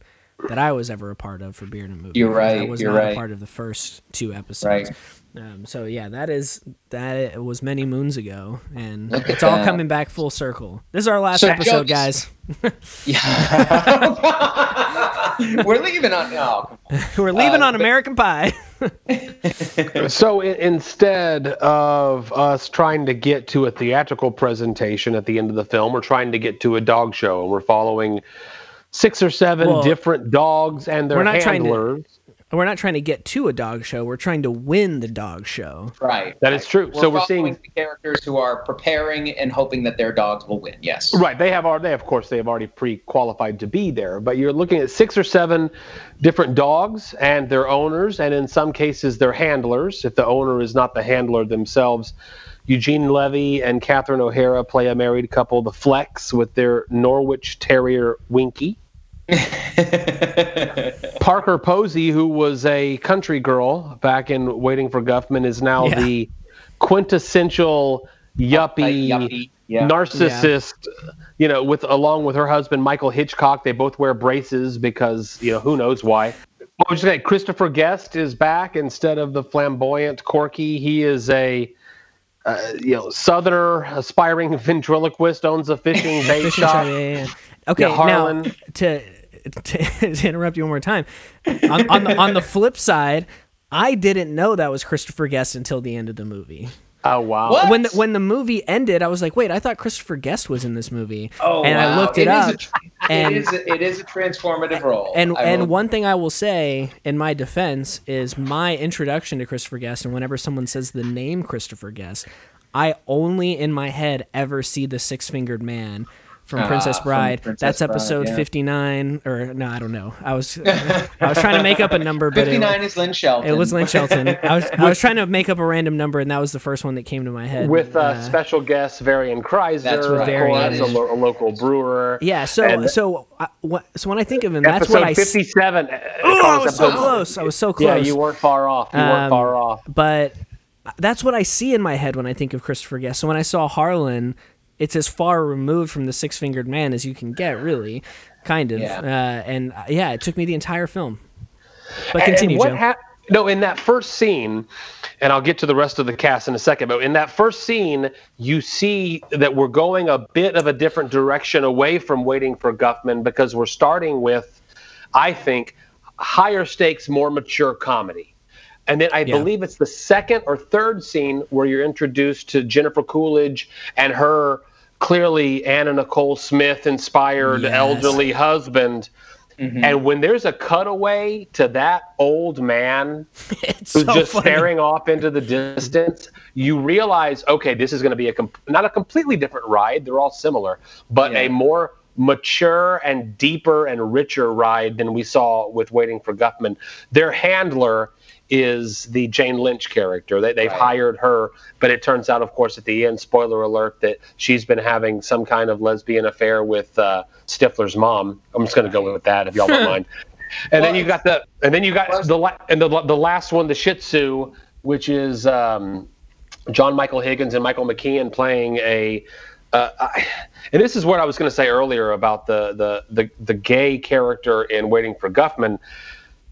S2: that I was ever a part of for Beard and Movie.
S1: You're right.
S2: I
S1: right,
S2: was
S1: you're
S2: not a part of the first two episodes.
S1: Right.
S2: Um, so yeah, that is that was many moons ago, and
S1: Look at
S2: it's all coming back full circle. This is our last
S1: So
S2: episode,
S1: jokes-
S2: guys.
S1: Yeah. We're leaving on. Oh, come.
S2: We're leaving
S1: Uh,
S2: on
S1: but-
S2: American Pie.
S3: So i- instead of us trying to get to a theatrical presentation at the end of the film, we're trying to get to a dog show, and we're following six or seven
S2: Well,
S3: different dogs and their
S2: we're not trying to-
S3: handlers.
S2: We're not trying to get to a dog show. We're trying to win the dog show.
S1: Right.
S3: That is true.
S1: We're
S3: so we're seeing
S1: the characters who are preparing and hoping that their dogs will win. Yes.
S3: Right, they have already, of course, they have already pre-qualified to be there. But you're looking at six or seven different dogs and their owners, and in some cases, their handlers. If the owner is not the handler themselves, Eugene Levy and Catherine O'Hara play a married couple, the Flecks, with their Norwich Terrier Winky. Parker Posey, who was a country girl back in Waiting for Guffman, is now
S2: Yeah.
S3: the quintessential yuppie,
S1: yuppie, yeah.
S3: narcissist. You know, with along with her husband Michael Hitchcock, they both wear braces because you know who knows why. What was you say? Christopher Guest is back instead of the flamboyant Corky. He is a uh, you know southerner, aspiring ventriloquist, owns a fishing bait shop.
S2: shop, yeah, yeah, yeah. Okay,
S3: Yeah,
S2: now to, to to interrupt you one more time. On, on the on the flip side, I didn't know that was Christopher Guest until the end of the movie.
S3: Oh wow!
S1: What?
S2: When the, when the movie ended, I was like, wait, I thought Christopher Guest was in this movie.
S1: Oh,
S2: and I
S1: wow.
S2: looked it up.
S1: a
S2: and-
S1: it is a, it is a transformative role.
S2: and
S1: I
S2: and
S1: will-
S2: one thing I will say in my defense is my introduction to Christopher Guest, and whenever someone says the name Christopher Guest, I only in my head ever see the six fingered man from
S1: Ah,
S2: Princess
S1: from
S2: Bride.
S1: Princess
S2: That's
S1: Bride,
S2: episode
S1: yeah.
S2: 59 or no, I don't know. I was I was trying to make up a number but
S1: 59 is Lynn Shelton.
S2: it was Lynn Shelton. I was I was trying to make up a random number and that was the first one that came to my head.
S3: with uh,
S2: Uh,
S3: special guest Varian Kreiser,
S1: That's
S3: of
S1: right.
S2: Varian.
S3: course, a, lo- a local brewer.
S2: yeah, so
S3: and-
S2: so I, what, so when I think of him, that's
S3: episode
S2: what I s-
S3: 57. uh,
S2: Oh, I was so
S3: episode-
S2: close. I was so close.
S3: Yeah, you weren't far off. You
S2: Um,
S3: weren't far off.
S2: But that's what I see in my head when I think of Christopher Guest. So when I saw Harlan, it's as far removed from the Six Fingered Man as you can get, really, kind of.
S1: Yeah.
S2: Uh, and uh, yeah, it took me the entire film. But continue,
S3: and
S2: Joe.
S3: hap- no, in that first scene, and I'll get to the rest of the cast in a second, but in that first scene, you see that we're going a bit of a different direction away from waiting for Guffman because we're starting with, I think, higher stakes, more mature comedy. And then I
S2: Yeah.
S3: believe it's the second or third scene where you're introduced to Jennifer Coolidge and her clearly Anna Nicole Smith inspired
S2: Yes.
S3: elderly husband. Mm-hmm. And when there's a cutaway to that old man who's
S2: so
S3: just
S2: funny.
S3: staring off into the distance, you realize, okay, this is going to be a com- not a completely different ride. They're all similar, but
S1: Yeah.
S3: a more mature and deeper and richer ride than we saw with Waiting for Guffman. Their handler is the Jane Lynch character. They, they've
S1: Right.
S3: hired her, but it turns out, of course, at the end, spoiler alert, that she's been having some kind of lesbian affair with uh, Stifler's mom. I'm just going to go with that if y'all don't mind. And then you got the, and then you got the, la- and the, the last one, the Shih Tzu, which is um, John Michael Higgins and Michael McKean playing a. Uh, I, and this is what I was going to say earlier about the, the the the gay character in Waiting for Guffman.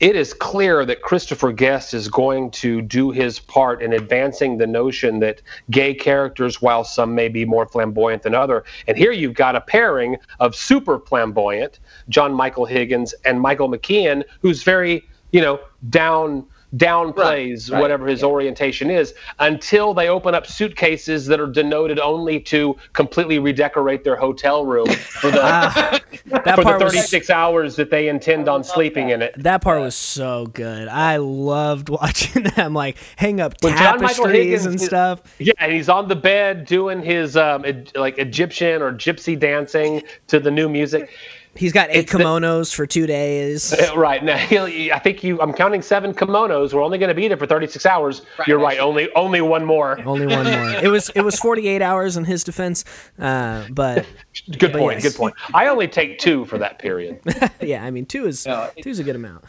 S3: It is clear that Christopher Guest is going to do his part in advancing the notion that gay characters, while some may be more flamboyant than other, and here you've got a pairing of super flamboyant John Michael Higgins and Michael McKean, who's very you know down downplays
S1: Right, right,
S3: whatever his orientation is until they open up suitcases that are denoted only to completely redecorate their hotel room for the
S2: Ah, that
S3: for the
S2: part was
S3: 36 hours that they intend on sleeping in it.
S2: that part was so good. I loved watching them like hang up
S3: When John Michael
S2: tapestries and stuff.
S3: Yeah, and he's on the bed doing his um, like Egyptian or gypsy dancing to the new music.
S2: He's got eight
S3: It's the-
S2: kimonos for two days.
S3: Right now, he'll, I think you. I'm counting seven kimonos. We're only going to be there for 36 hours. You're right. Only only one more.
S2: Only one more. It was it was 48 hours in his defense, uh, but
S3: Good point.
S2: yes.
S3: Good point. I only take two for that period.
S2: yeah, I mean two is
S1: No, it-
S2: two's a good amount.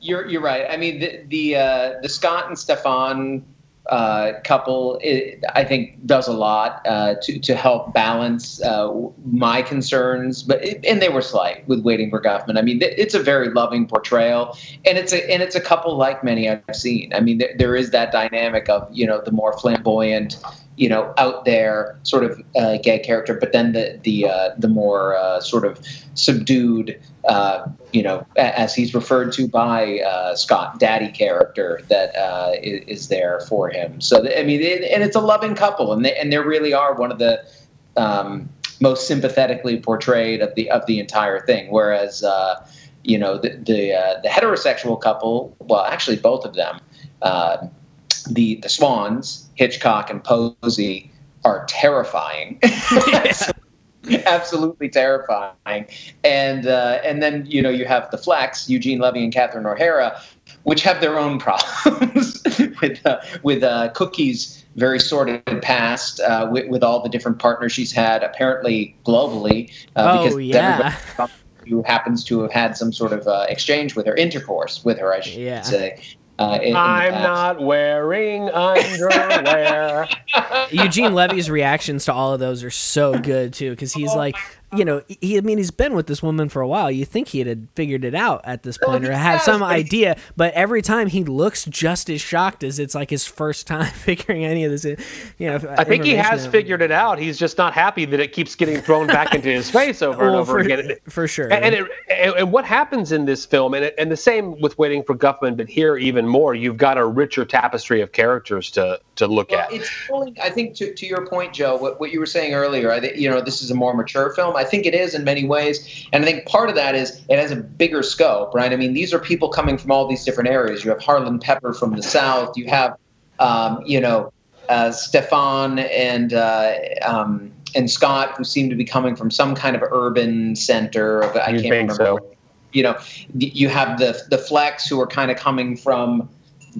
S1: You're you're right. I mean the the uh, the Scott and Stefan uh, couple, it, I think, does a lot uh, to to help balance uh, my concerns, but it, and they were slight with Waiting for Guffman. I mean, it's a very loving portrayal, and it's a and it's a couple like many I've seen. I mean, there, there is that dynamic of you know the more flamboyant. You know, out there, sort of uh, gay character, but then the the uh, the more uh, sort of subdued, uh, you know, as he's referred to by uh, Scott, daddy character that uh, i- is there for him. So I mean, it, and it's a loving couple, and they and they really are one of the um, most sympathetically portrayed of the of the entire thing. Whereas, you know, the the, uh, the heterosexual couple, well, actually both of them, uh, the the Swans, Hitchcock and Posey, are terrifying. Absolutely terrifying, and uh, and then you know you have the Flecks, Eugene Levy and Catherine O'Hara, which have their own problems with uh, with uh, Cookie's very sordid past, uh, with, with all the different partners she's had, apparently globally. Uh,
S2: Oh,
S1: because
S2: yeah.
S1: everybody Who happens to have had some sort of uh, exchange with her, intercourse with her, I should
S2: Yeah.
S1: say. Uh, in- in
S3: I'm not wearing underwear.
S2: Eugene Levy's reactions to all of those are so good too, because he's like, you know, he. I mean, he's been with this woman for a while. You think he had figured it out at this point, or had some idea, but every time he looks just as shocked as it's like his first time figuring any of this. in- You know,
S3: I think he has
S2: out.
S3: figured it out. He's just not happy that it keeps getting thrown back into his face over and over
S2: for,
S3: again.
S2: for sure.
S3: And, and, it, and, and what happens in this film, and, it, and the same with Waiting for Guffman, but here even more, you've got a richer tapestry of characters to, to look
S1: Well,
S3: at.
S1: it's only, I think to, to your point, Joe, what, what you were saying earlier, I think, you know, this is a more mature film. I think it is in many ways. And I think part of that is it has a bigger scope, right? I mean, these are people coming from all these different areas. You have Harlan Pepper from the South. You have, um, you know, uh, Stefan and uh, um, and Scott, who seem to be coming from some kind of urban center. Of, I
S3: You
S1: can't
S3: think
S1: remember.
S3: so?
S1: You know, you have the the Flecks, who are kind of coming from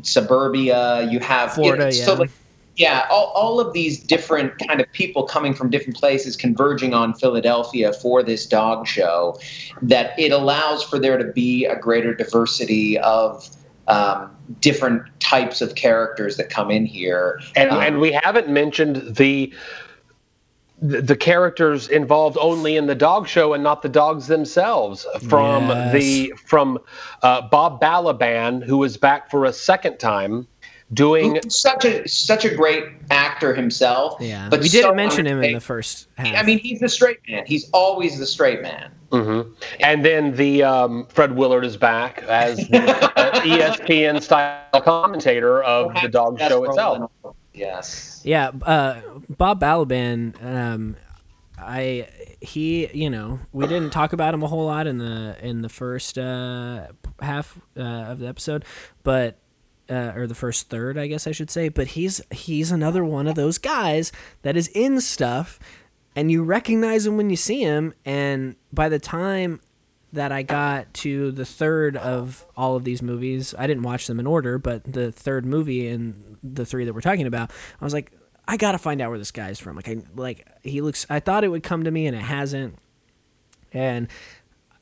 S1: suburbia. You have you know,
S2: Florida,
S1: so
S2: yeah.
S1: like yeah, all, all of these different kind of people coming from different places converging on Philadelphia for this dog show, that it allows for there to be a greater diversity of um, different types of characters that come in here.
S3: And
S1: Um,
S3: and we haven't mentioned the the the characters involved only in the dog show and not the dogs themselves from
S2: Yes.
S3: the from uh, Bob Balaban who was back for a second time doing
S1: such a such a great actor himself.
S2: Yeah,
S1: but
S2: we didn't
S1: so
S2: mention him in the first half.
S1: I mean, he's the straight man. He's always the straight man.
S3: Mhm. And then the um, Fred Willard is back as the uh, ESPN style commentator of the dog
S1: Best
S3: show itself.
S1: Yes.
S2: Yeah, uh, Bob Balaban. Um, I he you know we didn't talk about him a whole lot in the in the first uh, half uh, of the episode, but uh, or the first third, I guess I should say. But he's he's another one of those guys that is in stuff, and you recognize him when you see him. And by the time that I got to the third of all of these movies, I didn't watch them in order, but the third movie and the three that we're talking about, I was like, I gotta find out where this guy's from. Like, I like he looks. I thought it would come to me, and it hasn't. And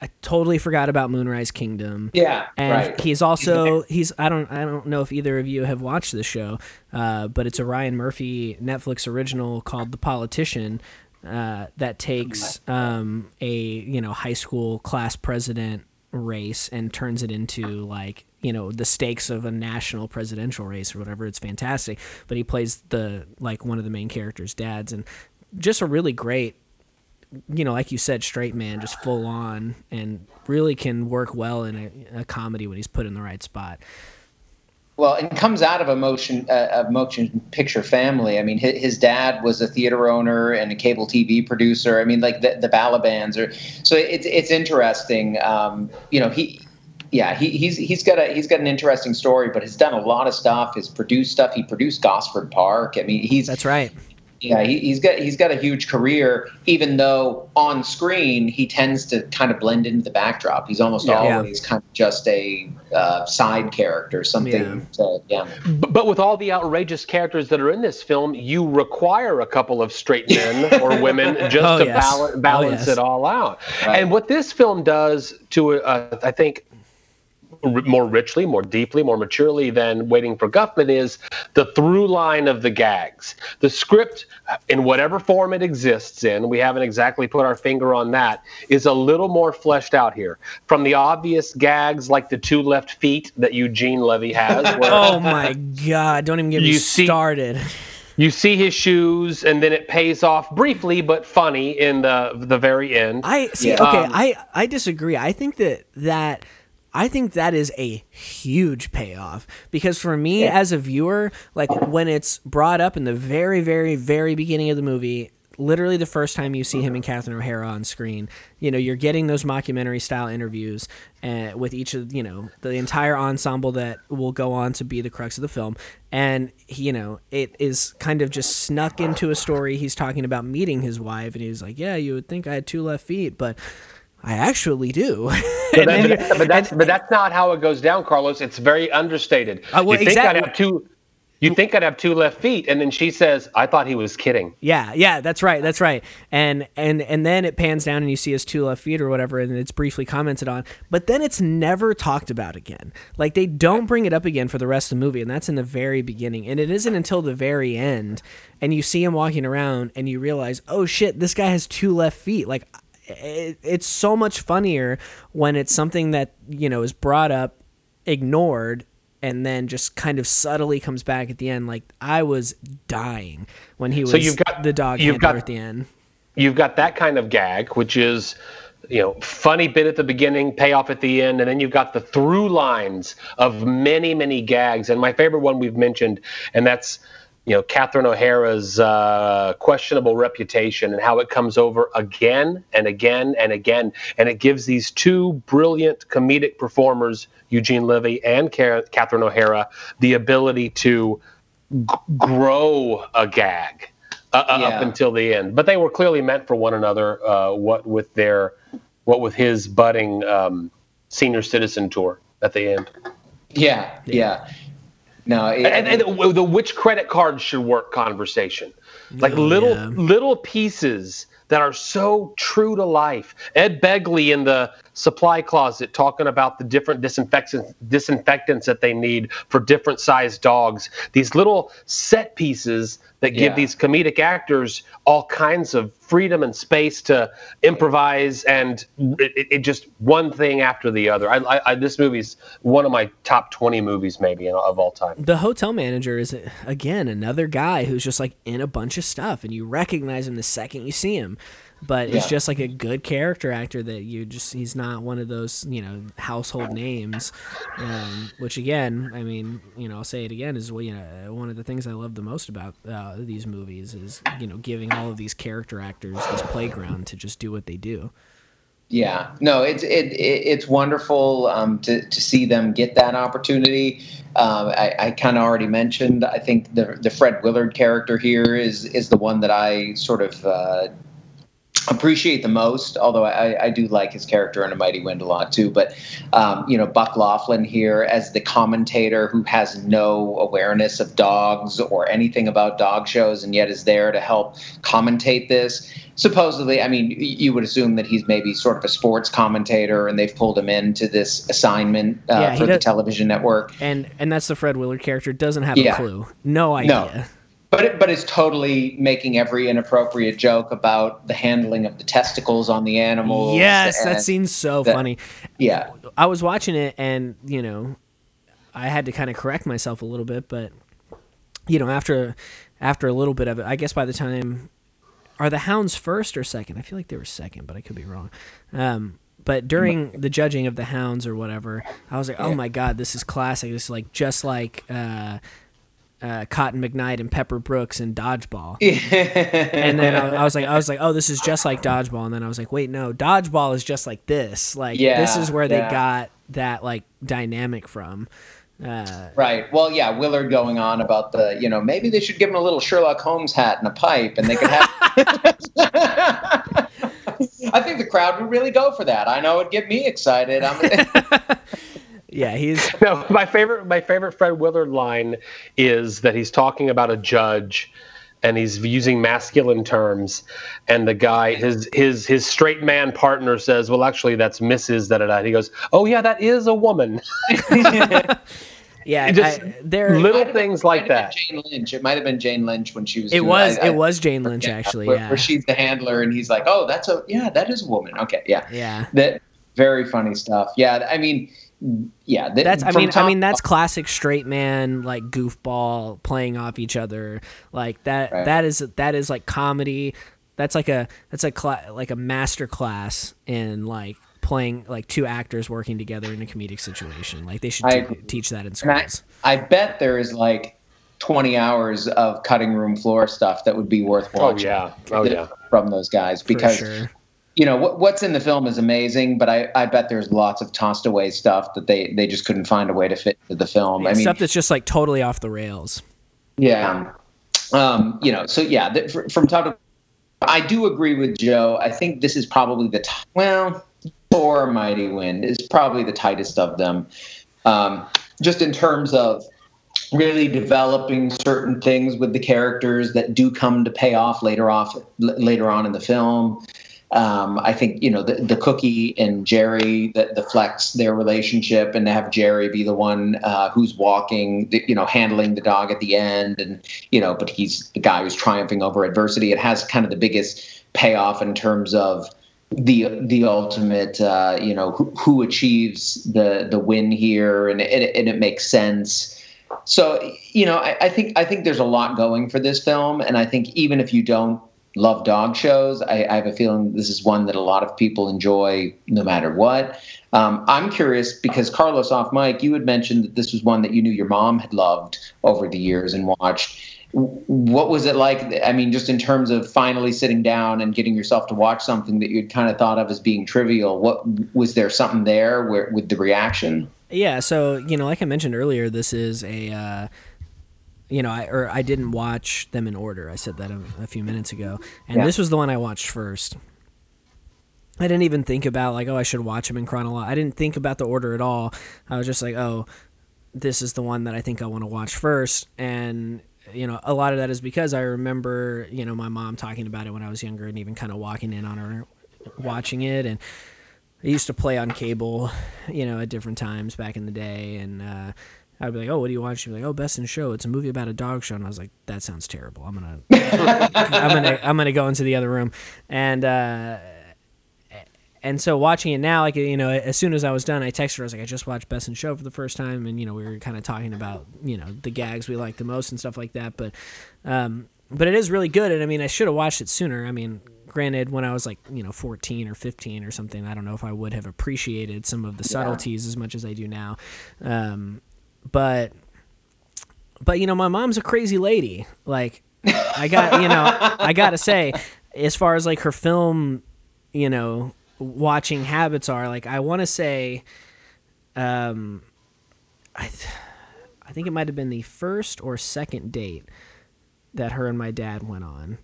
S2: I totally forgot about Moonrise Kingdom.
S1: Yeah.
S2: And
S1: right.
S2: he's also he's I don't I don't know if either of you have watched the show, uh, but it's a Ryan Murphy Netflix original called The Politician uh, that takes um, a you know high school class president race and turns it into like you know the stakes of a national presidential race or whatever. It's fantastic, but he plays the like one of the main characters' dads and just a really great you know, like you said, straight man, just full on, and really can work well in a, a comedy when he's put in the right spot.
S1: Well, and comes out of a motion uh, a motion picture family. I mean, his, his dad was a theater owner and a cable TV producer. I mean, like the, the Balabans are. So it's it's interesting. Um, you know, he. Yeah, he, he's he's got a he's got an interesting story, but he's done a lot of stuff. He's produced stuff. He produced Gosford Park. I mean, he's
S2: That's right.
S1: Yeah, he, he's got he's got a huge career. Even though on screen he tends to kind of blend into the backdrop. He's almost
S2: Yeah.
S1: always kind of just a uh, side character, something.
S2: Yeah.
S1: To, yeah.
S3: But, but with all the outrageous characters that are in this film, you require a couple of straight men or women just
S2: Oh,
S3: to
S2: yes.
S3: bal- balance
S2: yes.
S3: it all out.
S1: Right.
S3: And what this film does to, uh, I think, r- more richly, more deeply, more maturely than Waiting for Guffman is the through line of the gags. The script, in whatever form it exists in, we haven't exactly put our finger on that, is a little more fleshed out here. From the obvious gags like the two left feet that Eugene Levy has,
S2: Oh my god! Don't even get me
S3: You see-
S2: started.
S3: you see his shoes and then it pays off briefly but funny in the the very end.
S2: I see.
S1: Yeah.
S2: Okay,
S3: Um,
S2: I I disagree. I think that that I think that is a huge payoff because for me as a viewer, like when it's brought up in the very, very, very beginning of the movie. Literally the first time you see him and Catherine O'Hara on screen, you know you're getting those mockumentary style interviews uh, with each of you know the entire ensemble that will go on to be the crux of the film, and you know it is kind of just snuck into a story. He's talking about meeting his wife, and he's like, "Yeah, you would think I had two left feet, but I actually do."
S3: But, that- but that's
S2: and-
S3: but that's not how it goes down, Carlos. It's very understated.
S2: Uh, well,
S3: you think
S2: exactly.
S3: I'd have two you think I'd have two left feet, and then she says, I thought he was kidding.
S2: Yeah, yeah, that's right, that's right. And and and then it pans down and you see his two left feet or whatever, and it's briefly commented on. But then it's never talked about again. Like they don't bring it up again for the rest of the movie, and that's in the very beginning. And it isn't until the very end, and you see him walking around, and you realize, oh shit, this guy has two left feet. Like it, it's so much funnier when it's something that you know is brought up, ignored, and then just kind of subtly comes back at the end. Like I was dying when he was
S3: So you've got-
S2: the dog
S3: you've got-
S2: at the end.
S3: You've got that kind of gag, which is you know, funny bit at the beginning, payoff at the end, and then you've got the through lines of many, many gags. And my favorite one we've mentioned, and that's you know Catherine O'Hara's uh, questionable reputation and how it comes over again and again and again, and it gives these two brilliant comedic performers, Eugene Levy and Ca- Catherine O'Hara, the ability to g- grow a gag uh, yeah. up until the end. But they were clearly meant for one another. Uh, what with their, what with his budding um, senior citizen tour at the end.
S1: Yeah, yeah. No,
S3: it, and, and, the which credit card should work conversation, like oh, little yeah. little pieces that are so true to life. Ed Begley in the supply closet talking about the different disinfectants disinfectants that they need for different sized dogs. These little set pieces that give yeah. these comedic actors all kinds of freedom and space to improvise and it, it just one thing after the other. I, I, I, this movie's one of my top 20 movies maybe of all time.
S2: The hotel manager is again another guy who's just like in a bunch of stuff and you recognize him the second you see him but yeah. it's just like a good character actor that you just he's not one of those you know household names um, which again i mean you know i'll say it again is you know one of the things i love the most about uh, these movies is you know giving all of these character actors this playground to just do what they do
S1: yeah, no, it's it, it it's wonderful um, to to see them get that opportunity. Um, I, I kind of already mentioned. I think the the Fred Willard character here is is the one that I sort of uh, appreciate the most, although I, I, do like his character in A Mighty Wind a lot too. But um, you know, Buck Laughlin here as the commentator who has no awareness of dogs or anything about dog shows, and yet is there to help commentate this. Supposedly, I mean, you would assume that he's maybe sort of a sports commentator, and they've pulled him into this assignment uh, yeah, for the television network.
S2: And and that's the Fred Willard character doesn't have yeah. a clue, no idea.
S1: No but it, but it's totally making every inappropriate joke about the handling of the testicles on the animals.
S2: Yes, that scene's so the, funny.
S1: Yeah,
S2: I was watching it, and you know, I had to kind of correct myself a little bit, but you know, after after a little bit of it, I guess by the time are the hounds first or second? I feel like they were second, but I could be wrong. Um, but during the judging of the hounds or whatever, I was like, "Oh my god, this is classic! This is like just like uh, uh, Cotton McKnight and Pepper Brooks and Dodgeball. and then I, I, was like, I was like, oh, this is just like Dodgeball. And then I was like, wait, no, Dodgeball is just like this. Like yeah, this is where yeah. they got that like dynamic from.
S1: Uh, right. Well, yeah, Willard going on about the, you know, maybe they should give him a little Sherlock Holmes hat and a pipe, and they could have. I think the crowd would really go for that. I know it'd get me excited.
S2: Yeah, he's
S3: no, my favorite. My favorite Fred Willard line is that he's talking about a judge, and he's using masculine terms, and the guy, his his his straight man partner says, "Well, actually, that's Mrs. Da da da." He goes, "Oh yeah, that is a woman."
S2: yeah, just I, there
S3: little things like that.
S1: Jane Lynch. It might have been Jane Lynch when she was.
S2: It was. I, it was Jane Lynch actually.
S1: Where,
S2: yeah.
S1: where she's the handler, and he's like, "Oh, that's a yeah, that is a woman." Okay, yeah,
S2: yeah.
S1: That very funny stuff. Yeah, I mean yeah
S2: that's i mean i mean that's classic straight man like goofball playing off each other. Like that right. that is that is like comedy. That's like a that's a cl- like a master class in like playing like two actors working together in a comedic situation. Like they should t- teach that in schools.
S1: I, I bet there is like 20 hours of cutting room floor stuff that would be worth oh, watching.
S3: Oh yeah, oh yeah,
S1: from those guys because sure you know what, what's in the film is amazing, but I, I bet there's lots of tossed away stuff that they they just couldn't find a way to fit into the film.
S2: Yeah,
S1: I mean,
S2: stuff that's just like totally off the rails.
S1: Yeah, um, you know. So yeah, the, from top to, I do agree with Joe. I think this is probably the t- well, or Mighty Wind is probably the tightest of them, um, just in terms of really developing certain things with the characters that do come to pay off later off later on in the film. Um, I think you know the, the Cookie and Gerry, that the Flecks their relationship, and to have Gerry be the one uh, who's walking, you know, handling the dog at the end, and you know, but he's the guy who's triumphing over adversity. It has kind of the biggest payoff in terms of the the ultimate, uh, you know, who, who, achieves the the win here, and it, and it makes sense. So you know, I, I think I think there's a lot going for this film, and I think even if you don't love dog shows. I, I, have a feeling this is one that a lot of people enjoy no matter what. Um, I'm curious because Carlos off mic, you had mentioned that this was one that you knew your mom had loved over the years and watched. What was it like? I mean, just in terms of finally sitting down and getting yourself to watch something that you'd kind of thought of as being trivial. What was there something there where with the reaction?
S2: Yeah, so you know, like I mentioned earlier, this is a uh, you know, I or I didn't watch them in order. I said that a, a few minutes ago, and
S1: Yeah.
S2: this was the one I watched first. I didn't even think about like, oh, I should watch them in chronological. I didn't think about the order at all. I was just like, oh, this is the one that I think I want to watch first, and you know, a lot of that is because I remember, you know, my mom talking about it when I was younger, and even kind of walking in on her watching it, and I used to play on cable, you know, at different times back in the day, and uh, I'd be like, "Oh, what do you watch?" She'd be like, "Oh, Best in Show. It's a movie about a dog show." And I was like, "That sounds terrible. I'm gonna, I'm gonna, I'm gonna go into the other room." And uh, and so watching it now, like you know, as soon as I was done, I texted her. I was like, "I just watched Best in Show for the first time," and you know, we were kind of talking about you know the gags we like the most and stuff like that. But um, but it is really good, and I mean, I should have watched it sooner. I mean, granted, when I was like you know 14 or 15 or something, I don't know if I would have appreciated some of the subtleties as much as I do now. Um, but but you know, my mom's a crazy lady. Like, I got you know, I gotta say, as far as like her film, you know, watching habits are, like, I want to say, um, I, th- I think it might have been the first or second date that her and my dad went on.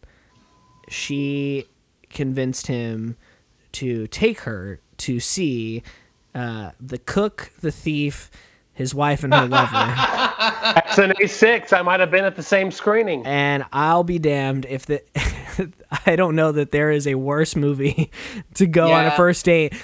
S2: She convinced him to take her to see uh, the cook, the thief, his wife, and her lover.
S3: That's an A6. I might have been at the same screening.
S2: and I'll be damned if the I don't know that there is a worse movie to go on a first date,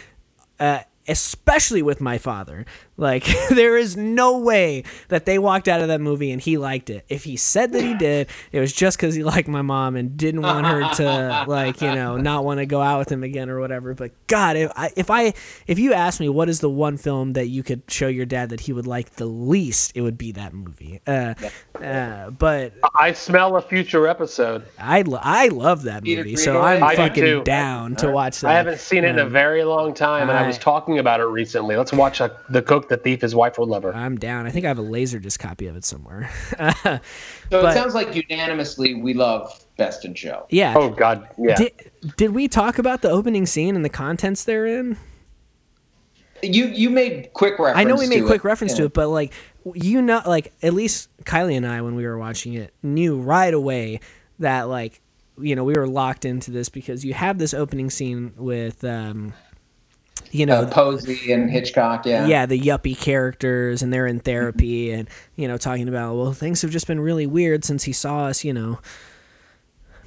S2: uh, especially with my father. Like there is no way that they walked out of that movie and he liked it. If he said that he did, it was just because he liked my mom and didn't want her to like you know not want to go out with him again or whatever. But God, if I if I if you asked me what is the one film that you could show your dad that he would like the least, it would be that movie. Uh, uh, but
S3: I smell a future episode.
S2: I, lo- I love that movie, so I'm
S3: I
S2: fucking
S3: too.
S2: down to watch that.
S3: I haven't seen it in a
S2: Um,
S3: very long time, and I, was talking about it recently. Let's watch uh The Cook, The Thief, His Wife or Lover.
S2: I'm down. I think I have a laserdisc copy of it somewhere.
S1: So
S2: But-
S1: it sounds like unanimously we love Best in Show.
S2: yeah.
S3: oh, God. Yeah.
S2: Did, did we talk about the opening scene and the contents therein?
S1: You you made quick reference.
S2: I know we made
S1: to
S2: quick
S1: it.
S2: reference to it, but like you know, like at least Kylie and I, when we were watching it, knew right away that like you know we were locked into this because you have this opening scene with um, you know
S1: Uh, Posey and Hitchcock. Yeah.
S2: yeah, the yuppie characters, and they're in therapy, and you know, talking about well, things have just been really weird since he saw us, you know,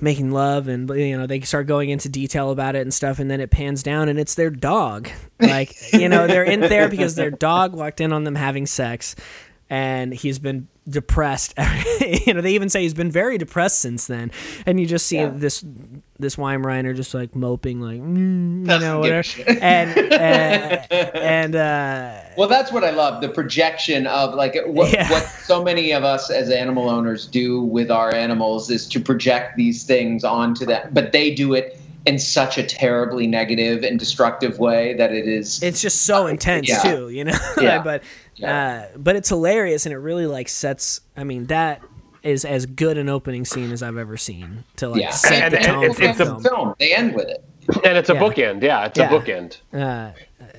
S2: making love, and you know, they start going into detail about it and stuff, and then it pans down, and it's their dog, like you know, they're in there because their dog walked in on them having sex, and he's been depressed. you know, they even say he's been very depressed since then, and you just see
S1: Yeah.
S2: this this Weimaraner just like moping, like mm, you know, whatever, and and, and uh,
S1: Well, that's what I love the projection of like what,
S2: Yeah.
S1: what so many of us as animal owners do with our animals is to project these things onto them, but they do it in such a terribly negative and destructive way that it is.
S2: it's just so intense
S1: Yeah.
S2: too, you know.
S1: Yeah.
S2: but
S1: Yeah.
S2: uh, but it's hilarious and it really like sets. I mean, that is as good an opening scene as I've ever seen to like
S1: yeah,
S2: set
S3: And-
S2: the
S3: and
S2: tone
S3: it's-
S2: for the
S3: it's a
S2: film.
S1: film. They end with it.
S3: And it's a
S2: Yeah.
S3: bookend. Yeah, it's
S2: Yeah.
S3: a bookend.
S2: Uh,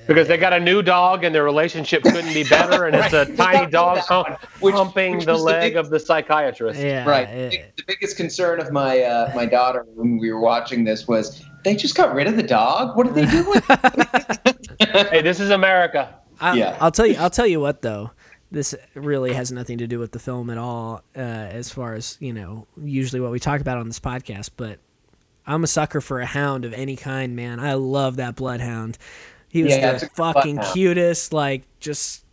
S3: Because they got a new dog and their relationship couldn't be better, and it's a tiny dog
S1: That
S3: hum-
S1: which-
S3: humping
S1: which
S3: the
S1: was the
S3: leg
S1: big-
S3: of the psychiatrist.
S2: yeah,
S1: Right.
S2: it-
S1: The, the biggest concern of my uh, my daughter when we were watching this was they just got rid of the dog. What are they doing?
S3: Hey, this is America.
S2: I,
S1: Yeah.
S2: I'll tell you. I'll tell you what though. This really has nothing to do with the film at all, uh, as far as you know. Usually, what we talk about on this podcast, but I'm a sucker for a hound of any kind, man. I love that bloodhound. He was
S1: Yeah,
S2: the fucking cutest. Like, just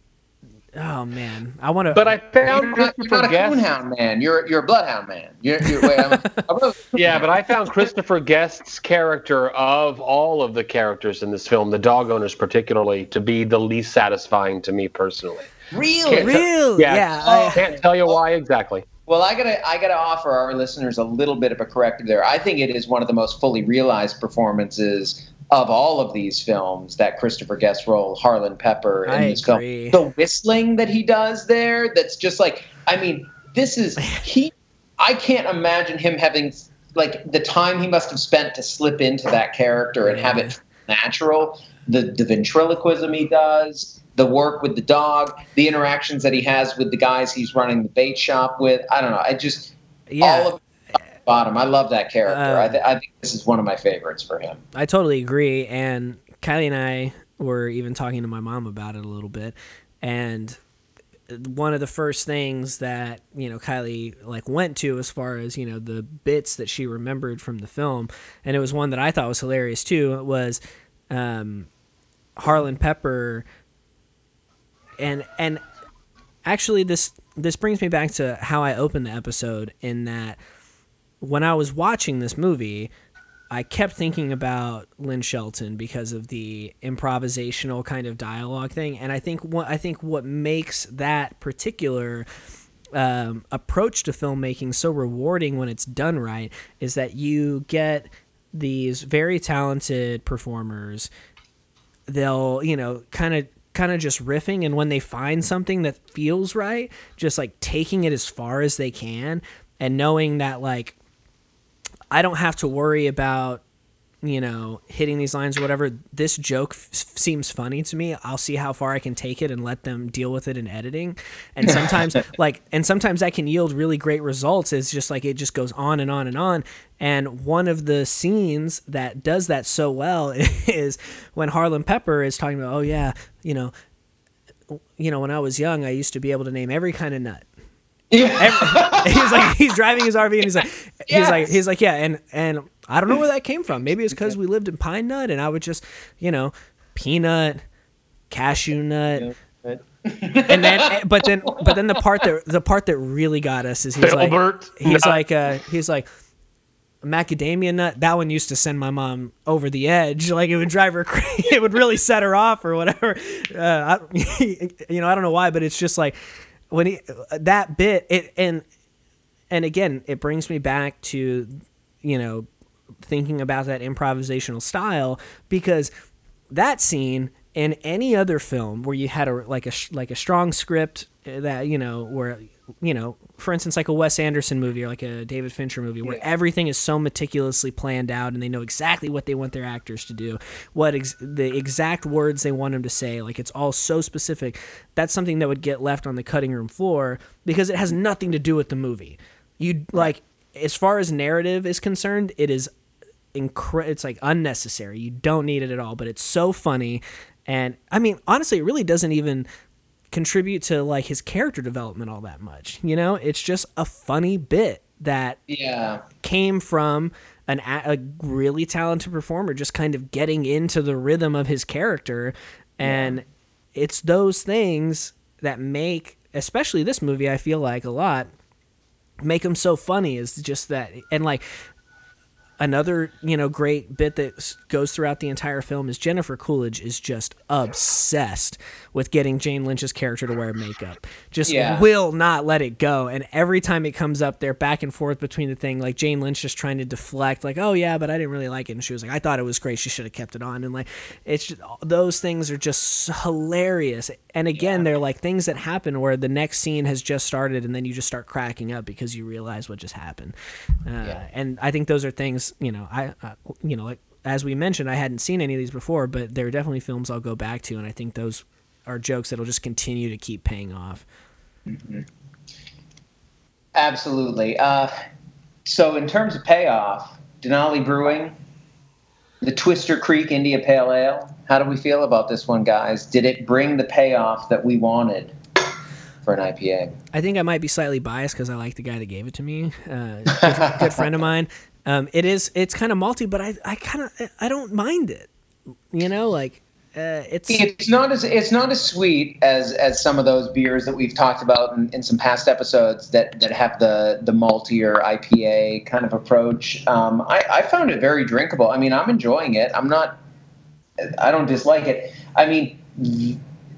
S2: oh man, I want to.
S3: But I found
S1: You're not, you're not
S3: Christopher
S1: a
S3: Guest.
S1: coonhound man. You're you're a bloodhound man. You're, you're wait, I'm, I'm a-
S3: Yeah, but I found Christopher Guest's character of all of the characters in this film, the dog owners particularly, to be the least satisfying to me personally.
S1: really.
S2: real,
S3: Yeah,
S2: yeah.
S3: I
S2: I-
S3: can't tell you why exactly.
S1: Well, I gotta I gotta offer our listeners a little bit of a corrective there. I think it is one of the most fully realized performances of all of these films that Christopher Guest role Harlan Pepper in
S2: I
S1: this
S2: agree.
S1: film. The whistling that he does there, that's just like I mean, this is he. I can't imagine him having like the time he must have spent to slip into that character and have it natural. the the ventriloquism he does, the work with the dog, the interactions that he has with the guys he's running the bait shop with. I don't know. I just yeah. all of bottom. I love that character. Uh, I, th- I think this is one of my favorites for him.
S2: I totally agree. And Kylie and I were even talking to my mom about it a little bit, and one of the first things that you know Kylie like went to as far as you know the bits that she remembered from the film, and it was one that I thought was hilarious too. Was um, Harlan Pepper, and and actually this this brings me back to how I opened the episode in that when I was watching this movie, I kept thinking about Lynn Shelton because of the improvisational kind of dialogue thing, and I think what I think what makes that particular um, approach to filmmaking so rewarding when it's done right is that you get these very talented performers. They'll you know kind of kind of just riffing and when they find something that feels right just like taking it as far as they can and knowing that like I don't have to worry about you know hitting these lines or whatever. This joke f- seems funny to me. I'll see how far I can take it and let them deal with it in editing. And sometimes like and sometimes that can yield really great results. It's just like it just goes on and on and on. And one of the scenes that does that so well is when Harlan Pepper is talking about, oh yeah, you know, you know, when I was young, I used to be able to name every kind of nut. Yeah. he's like he's driving his RV and he's like yes. he's like he's like yeah and and I don't know where that came from. Maybe it's because we lived in Pine Nut and I would just you know peanut, cashew nut. and then but then but then the part that the part that really got us is he's like he's like uh he's like macadamia nut that one used to send my mom over the edge like it would drive her crazy it would really set her off or whatever uh, I, you know i don't know why but it's just like when he that bit it and and again it brings me back to you know thinking about that improvisational style because that scene in any other film where you had a like a like a strong script that you know where you know, for instance, like a Wes Anderson movie or like a David Fincher movie, where yeah. everything is so meticulously planned out and they know exactly what they want their actors to do, what ex- the exact words they want them to say. Like it's all so specific. That's something that would get left on the cutting room floor because it has nothing to do with the movie. You like, as far as narrative is concerned, it is incre- It's like unnecessary. You don't need it at all, but it's so funny. And I mean, honestly, it really doesn't even contribute to like his character development all that much. You know, it's just a funny bit that
S1: yeah
S2: came from an a really talented performer just kind of getting into the rhythm of his character and yeah. it's those things that make especially this movie I feel like a lot make him so funny is just that and like another you know great bit that goes throughout the entire film is Jennifer Coolidge is just obsessed with getting Jane Lynch's character to wear makeup. Just yeah. will not let it go. And every time it comes up, they're back and forth between the thing. Like Jane Lynch just trying to deflect, like, "Oh yeah, but I didn't really like it," and she was like, "I thought it was great. She should have kept it on." And like, it's just, those things are just hilarious. And again, yeah. they're like things that happen where the next scene has just started, and then you just start cracking up because you realize what just happened. Uh, yeah. And I think those are things you know, I, uh, you know, like as we mentioned, I hadn't seen any of these before, but there are definitely films I'll go back to, and I think those are jokes that'll just continue to keep paying off.
S1: Mm-hmm. Absolutely. Uh, so, in terms of payoff, Denali Brewing, the Twister Creek India Pale Ale. How do we feel about this one, guys? Did it bring the payoff that we wanted? for an IPA.
S2: I think I might be slightly biased because I like the guy that gave it to me. Uh, good, good friend of mine. Um, it is it's kind of malty, but I I kind of I don't mind it. You know, like uh, it's
S1: it's not as it's not as sweet as as some of those beers that we've talked about in, in some past episodes that that have the the maltier IPA kind of approach. Um, I, I found it very drinkable. I mean, I'm enjoying it. I'm not. I don't dislike it. I mean,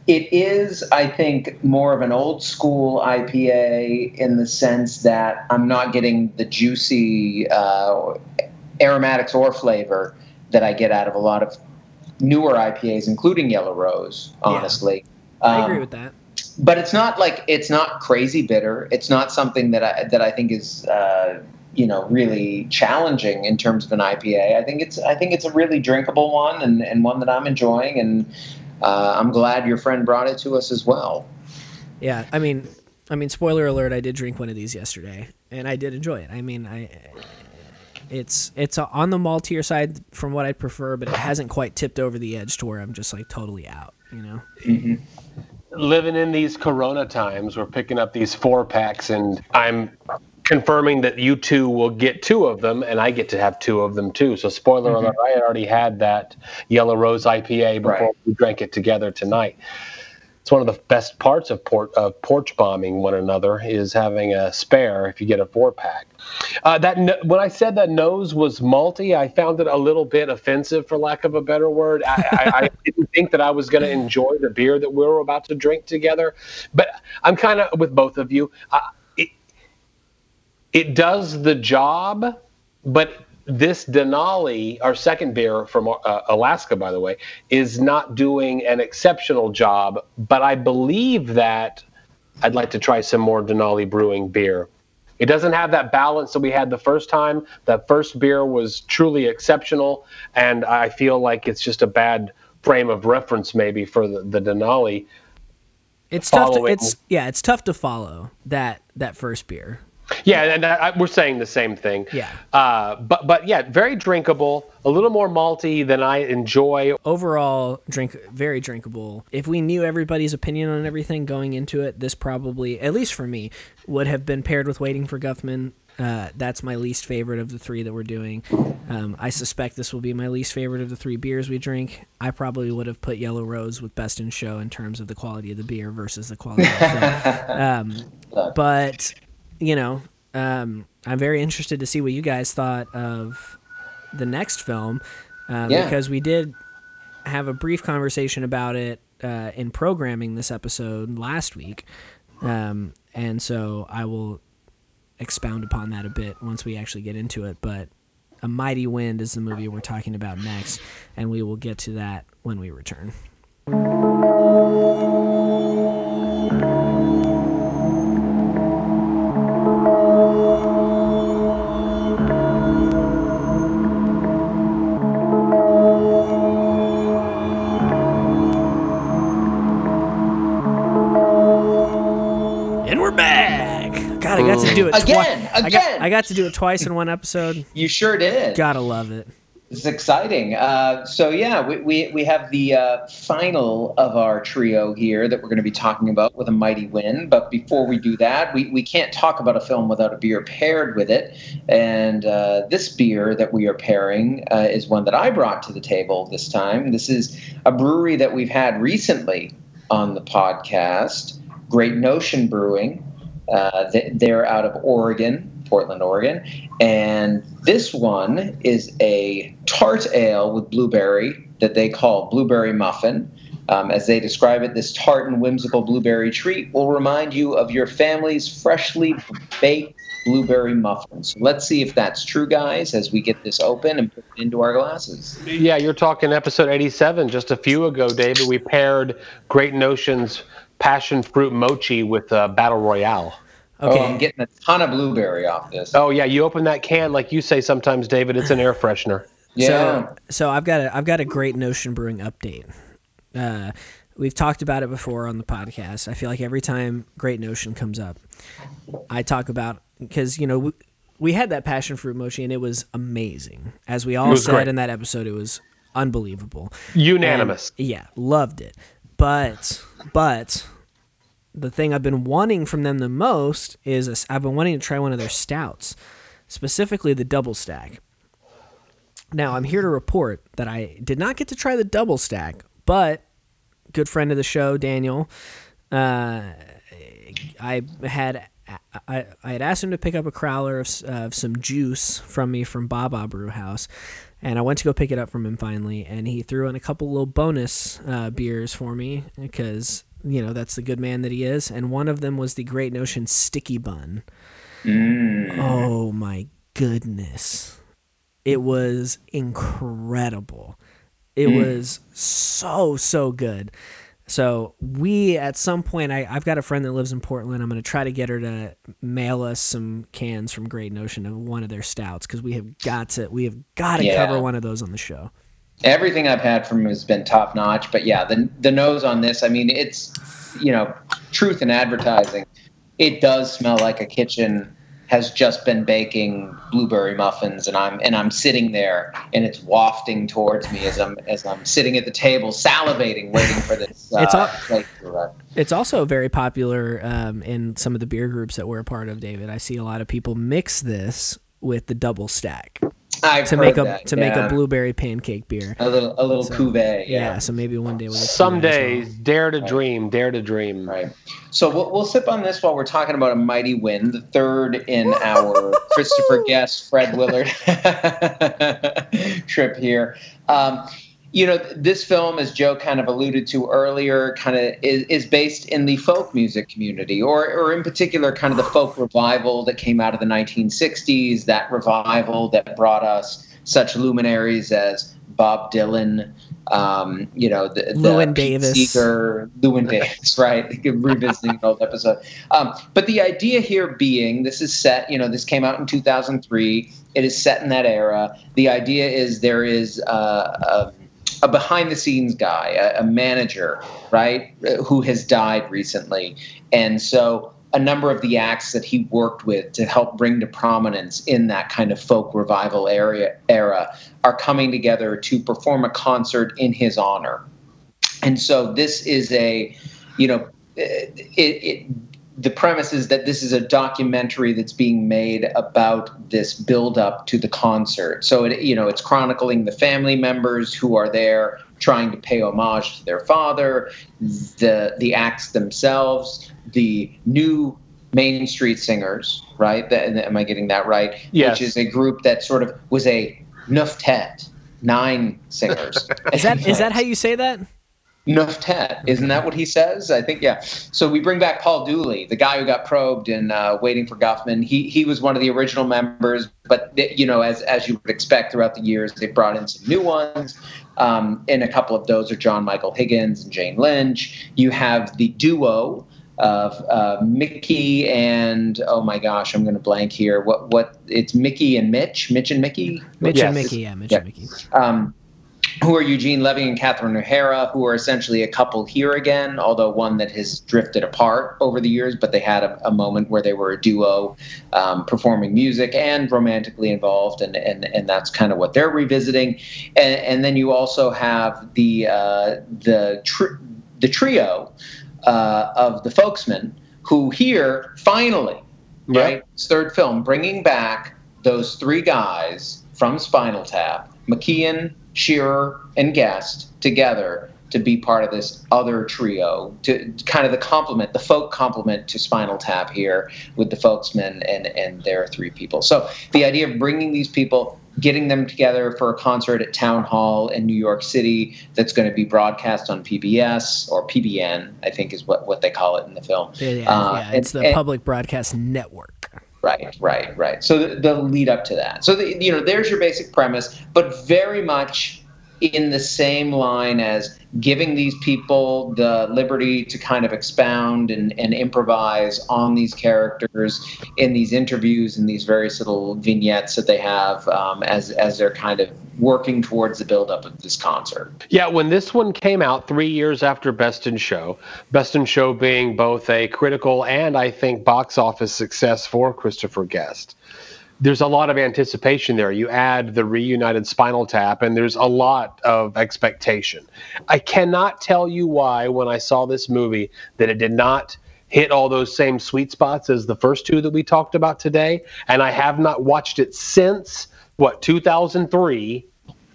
S1: it is, I think, more of an old school IPA in the sense that I'm not getting the juicy uh, aromatics or flavor that I get out of a lot of newer IPAs, including Yellow Rose. Honestly,
S2: yeah, I um, agree with that.
S1: But it's not like it's not crazy bitter. It's not something that I that I think is uh, you know really challenging in terms of an IPA. I think it's I think it's a really drinkable one and, and one that I'm enjoying, and uh, I'm glad your friend brought it to us as well.
S2: Yeah, I mean, I mean, spoiler alert! I did drink one of these yesterday, and I did enjoy it. I mean, I it's it's on the maltier side from what I'd prefer, but it hasn't quite tipped over the edge to where I'm just like totally out. You know.
S3: Mm-hmm. Living in these Corona times, we're picking up these four packs, and I'm confirming that you two will get two of them, and I get to have two of them too. So, spoiler mm-hmm. alert: I had already had that Yellow Rose IPA before right. we drank it together tonight it's one of the best parts of, port, of porch bombing one another is having a spare if you get a four pack. Uh, that when I said that nose was malty, I found it a little bit offensive, for lack of a better word. I, I, I didn't think that I was going to enjoy the beer that we were about to drink together, but I'm kind of with both of you. Uh, it, does the job, but this Denali, our second beer from uh, Alaska, by the way, is not doing an exceptional job. But I believe that I'd like to try some more Denali Brewing beer. It doesn't have that balance that we had the first time. That first beer was truly exceptional, and I feel like it's just a bad frame of reference maybe for the, the Denali.
S2: It's tough. To, it's yeah, it's tough to follow that that first beer.
S3: Yeah, and I, we're saying the same thing.
S2: Yeah.
S3: Uh, but but yeah, very drinkable. A little more malty than I enjoy.
S2: Overall, drink very drinkable. If we knew everybody's opinion on everything going into it, this probably, at least for me, would have been paired with Waiting for Guffman. Uh, that's my least favorite of the three that we're doing. Um, I suspect this will be my least favorite of the three beers we drink. I probably would have put Yellow Rose with Best in Show in terms of the quality of the beer versus the quality of the film. Um, but you know, um, I'm very interested to see what you guys thought of the next film um, yeah. because we did have a brief conversation about it uh, in programming this episode last week. Um, and so I will expound upon that a bit once we actually get into it. But A Mighty Wind is the movie we're talking about next, and we will get to that when we return. To do it
S1: again.
S2: Twi- again,
S1: I got,
S2: I got to do it twice in one episode.
S1: You sure did.
S2: Gotta love it.
S1: It's exciting. Uh, so yeah, we, we, we have the uh, final of our trio here that we're going to be talking about with a Mighty Wind. But before we do that, we, we can't talk about a film without a beer paired with it. And uh, this beer that we are pairing uh, is one that I brought to the table this time. This is a brewery that we've had recently on the podcast, Great Notion Brewing. Uh, they're out of Oregon, Portland, Oregon. And this one is a tart ale with blueberry that they call blueberry muffin. Um, as they describe it, this tart and whimsical blueberry treat will remind you of your family's freshly baked blueberry muffins. Let's see if that's true, guys, as we get this open and put it into our glasses.
S3: Yeah, you're talking episode 87. Just a few ago, David, we paired Great Notions passion fruit mochi with uh, battle royale.
S1: Okay. Oh, I'm getting a ton of blueberry off this.
S3: Oh yeah, you open that can like you say sometimes, David. It's an air freshener.
S1: Yeah.
S2: So, so I've got a I've got a great Notion Brewing update. Uh, we've talked about it before on the podcast. I feel like every time Great Notion comes up, I talk about because you know we, we, had that passion fruit mochi and it was amazing. As we all said great. in that episode, it was unbelievable,
S3: unanimous.
S2: And, yeah, loved it. But but the thing I've been wanting from them the most is i I've been wanting to try one of their stouts, specifically the double stack. Now I'm here to report that I did not get to try the double stack, but good friend of the show Daniel, uh, I had I, I had asked him to pick up a crowler of, uh, of some juice from me from Baba Brew House, and I went to go pick it up from him finally, and he threw in a couple little bonus uh, beers for me because you know that's the good man that he is, and one of them was the Great Notion Sticky Bun. Mm. Oh my goodness, it was incredible. It mm. was so so good. So we at some point, I, I've got a friend that lives in Portland. I'm going to try to get her to mail us some cans from Great Notion of one of their stouts because we have got to we have got to
S1: Yeah.
S2: cover one of those on the show.
S1: Everything I've had from him has been top notch. But yeah, the the nose on this, I mean, it's you know, truth in advertising. It does smell like a kitchen has just been baking blueberry muffins, and I'm and I'm sitting there, and it's wafting towards me as I'm as I'm sitting at the table, salivating, waiting for this uh,
S2: It's all-
S1: plate to arrive.
S2: It's also very popular um, in some of the beer groups that we're a part of, David. I see a lot of people mix this with the double stack
S1: I've
S2: to make a
S1: that,
S2: to make
S1: yeah.
S2: a blueberry pancake beer.
S1: a little a little
S2: So,
S1: cuvee.
S2: Yeah.
S1: Yeah.
S2: so maybe one day we'll get to
S3: Some
S2: well.
S3: days, dare to dream, dare to dream.
S1: Right. So we'll, we'll sip on this while we're talking about a Mighty Wind, the third in our Christopher Guest, Fred Willard trip here. Um, you know, this film, as Joe kind of alluded to earlier, kind of is, is based in the folk music community, or, or in particular, kind of the folk revival that came out of the 1960s, that revival that brought us such luminaries as Bob Dylan, um, you know, the, the Pete
S2: Davis.
S1: Seeger, Llewyn Davis, right? Revisiting an old episode. Um, but the idea here being this is set, you know, this came out in 2003. It is set in that era. The idea is there is uh, a, a behind the scenes guy, a, a manager, right, who has died recently. And so a number of the acts that he worked with to help bring to prominence in that kind of folk revival area era are coming together to perform a concert in his honor. And so this is a, you know, it, it, the premise is that this is a documentary that's being made about this build up to the concert. So it, you know, it's chronicling the family members who are there trying to pay homage to their father, the the acts themselves, the new Main Street Singers, right? That, am I getting that right?
S3: Yes.
S1: Which is a group that sort of was a nuftet, nine singers.
S2: Is that is that how you say that?
S1: Nuftet, isn't that what he says? I think yeah. So we bring back Paul Dooley, the guy who got probed in uh, Waiting for Guffman. He he was one of the original members, but you know, as as you would expect throughout the years, they brought in some new ones. Um, and a couple of those are John Michael Higgins and Jane Lynch. You have the duo of uh, Mickey and oh my gosh, I'm going to blank here. What what? It's Mickey and Mitch, Mitch and Mickey.
S2: Mitch
S3: Yes.
S2: and Mickey, yeah, Mitch
S1: Yeah.
S2: and Mickey.
S1: Um, who are Eugene Levy and Catherine O'Hara, who are essentially a couple here again, although one that has drifted apart over the years, but they had a, a moment where they were a duo um, performing music and romantically involved, and, and, and that's kind of what they're revisiting. And, and then you also have the, uh, the, tr- the trio uh, of the folksmen, who here finally,
S3: Yeah.
S1: right, third film, bringing back those three guys from Spinal Tap, McKean, Shearer, and Guest together to be part of this other trio, to kind of the complement, the folk complement to Spinal Tap here with the folksmen and and their three people. So the idea of bringing these people, getting them together for a concert at Town Hall in New York City that's going to be broadcast on PBS or PBN, I think is what what they call it in the film.
S2: Yeah, yeah,
S1: Uh,
S2: yeah, it's
S1: and-
S2: the
S1: and-
S2: Public Broadcast Network.
S1: Right, right, right. So the, the lead up to that. So the, you know, there's your basic premise, but very much in the same line as giving these people the liberty to kind of expound and, and improvise on these characters in these interviews and these various little vignettes that they have um, as as they're kind of working towards the buildup of this concert.
S3: Yeah, when this one came out three years after Best in Show, Best in Show being both a critical and I think box office success for Christopher Guest, there's a lot of anticipation there. You add the reunited Spinal Tap, and there's a lot of expectation. I cannot tell you why, when I saw this movie, that it did not hit all those same sweet spots as the first two that we talked about today. And I have not watched it since, what, 2003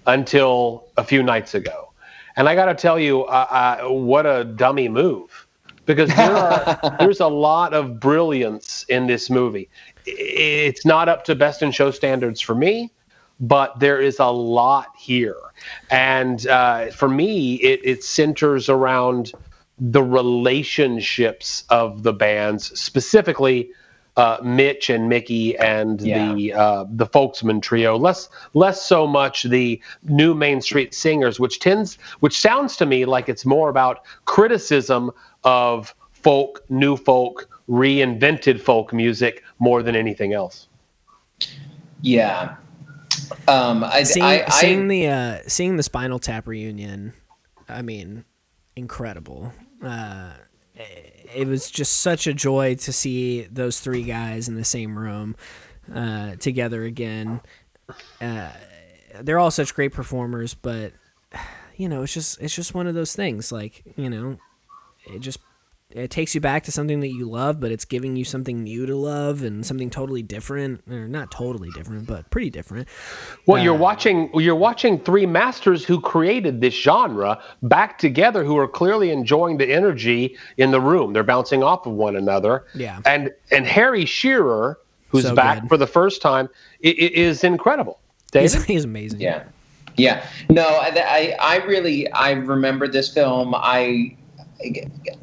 S3: until a few nights ago. And I got to tell you, uh, uh, what a dummy move. Because there are, there's a lot of brilliance in this movie. It's not up to best in show standards for me, but there is a lot here. And uh, for me, it, it centers around the relationships of the bands, specifically uh, Mitch and Mickey and
S1: Yeah.
S3: the uh, the Folksmen trio. Less less so much the new Main Street Singers, which tends which sounds to me like it's more about criticism of folk, new folk, reinvented folk music more than anything else.
S1: Yeah. Um, I,
S2: seeing,
S1: I, I,
S2: seeing the uh, seeing the Spinal Tap reunion, I mean, incredible. Uh, it was just such a joy to see those three guys in the same room uh, together again. Uh, they're all such great performers, but you know, it's just it's just one of those things. Like you know, it just it takes you back to something that you love, but it's giving you something new to love and something totally different, or not totally different, but pretty different.
S3: Well, you're uh, watching you're watching three masters who created this genre back together who are clearly enjoying the energy in the room. They're bouncing off of one another.
S2: Yeah.
S3: And and Harry Shearer, who's
S2: So
S3: back
S2: good.
S3: for the first time, i- i- is incredible.
S2: He's,
S3: David?
S2: he's amazing.
S1: Yeah, yeah. No, I, I, I really, I remember this film. I,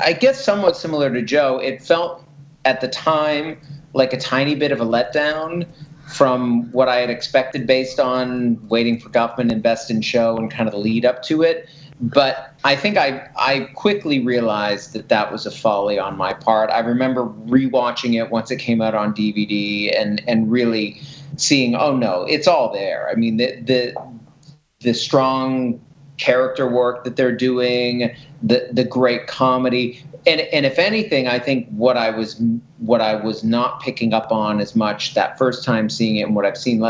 S1: I guess somewhat similar to Joe. It felt at the time like a tiny bit of a letdown from what I had expected based on waiting for Guffman and Best in Show and kind of the lead up to it. But I think I, I quickly realized that that was a folly on my part. I remember rewatching it once it came out on DVD and, and really seeing, oh no, it's all there. I mean, the, the, the strong character work that they're doing, the the great comedy, and and if anything, I think what I was what I was not picking up on as much that first time seeing it, and what I've seen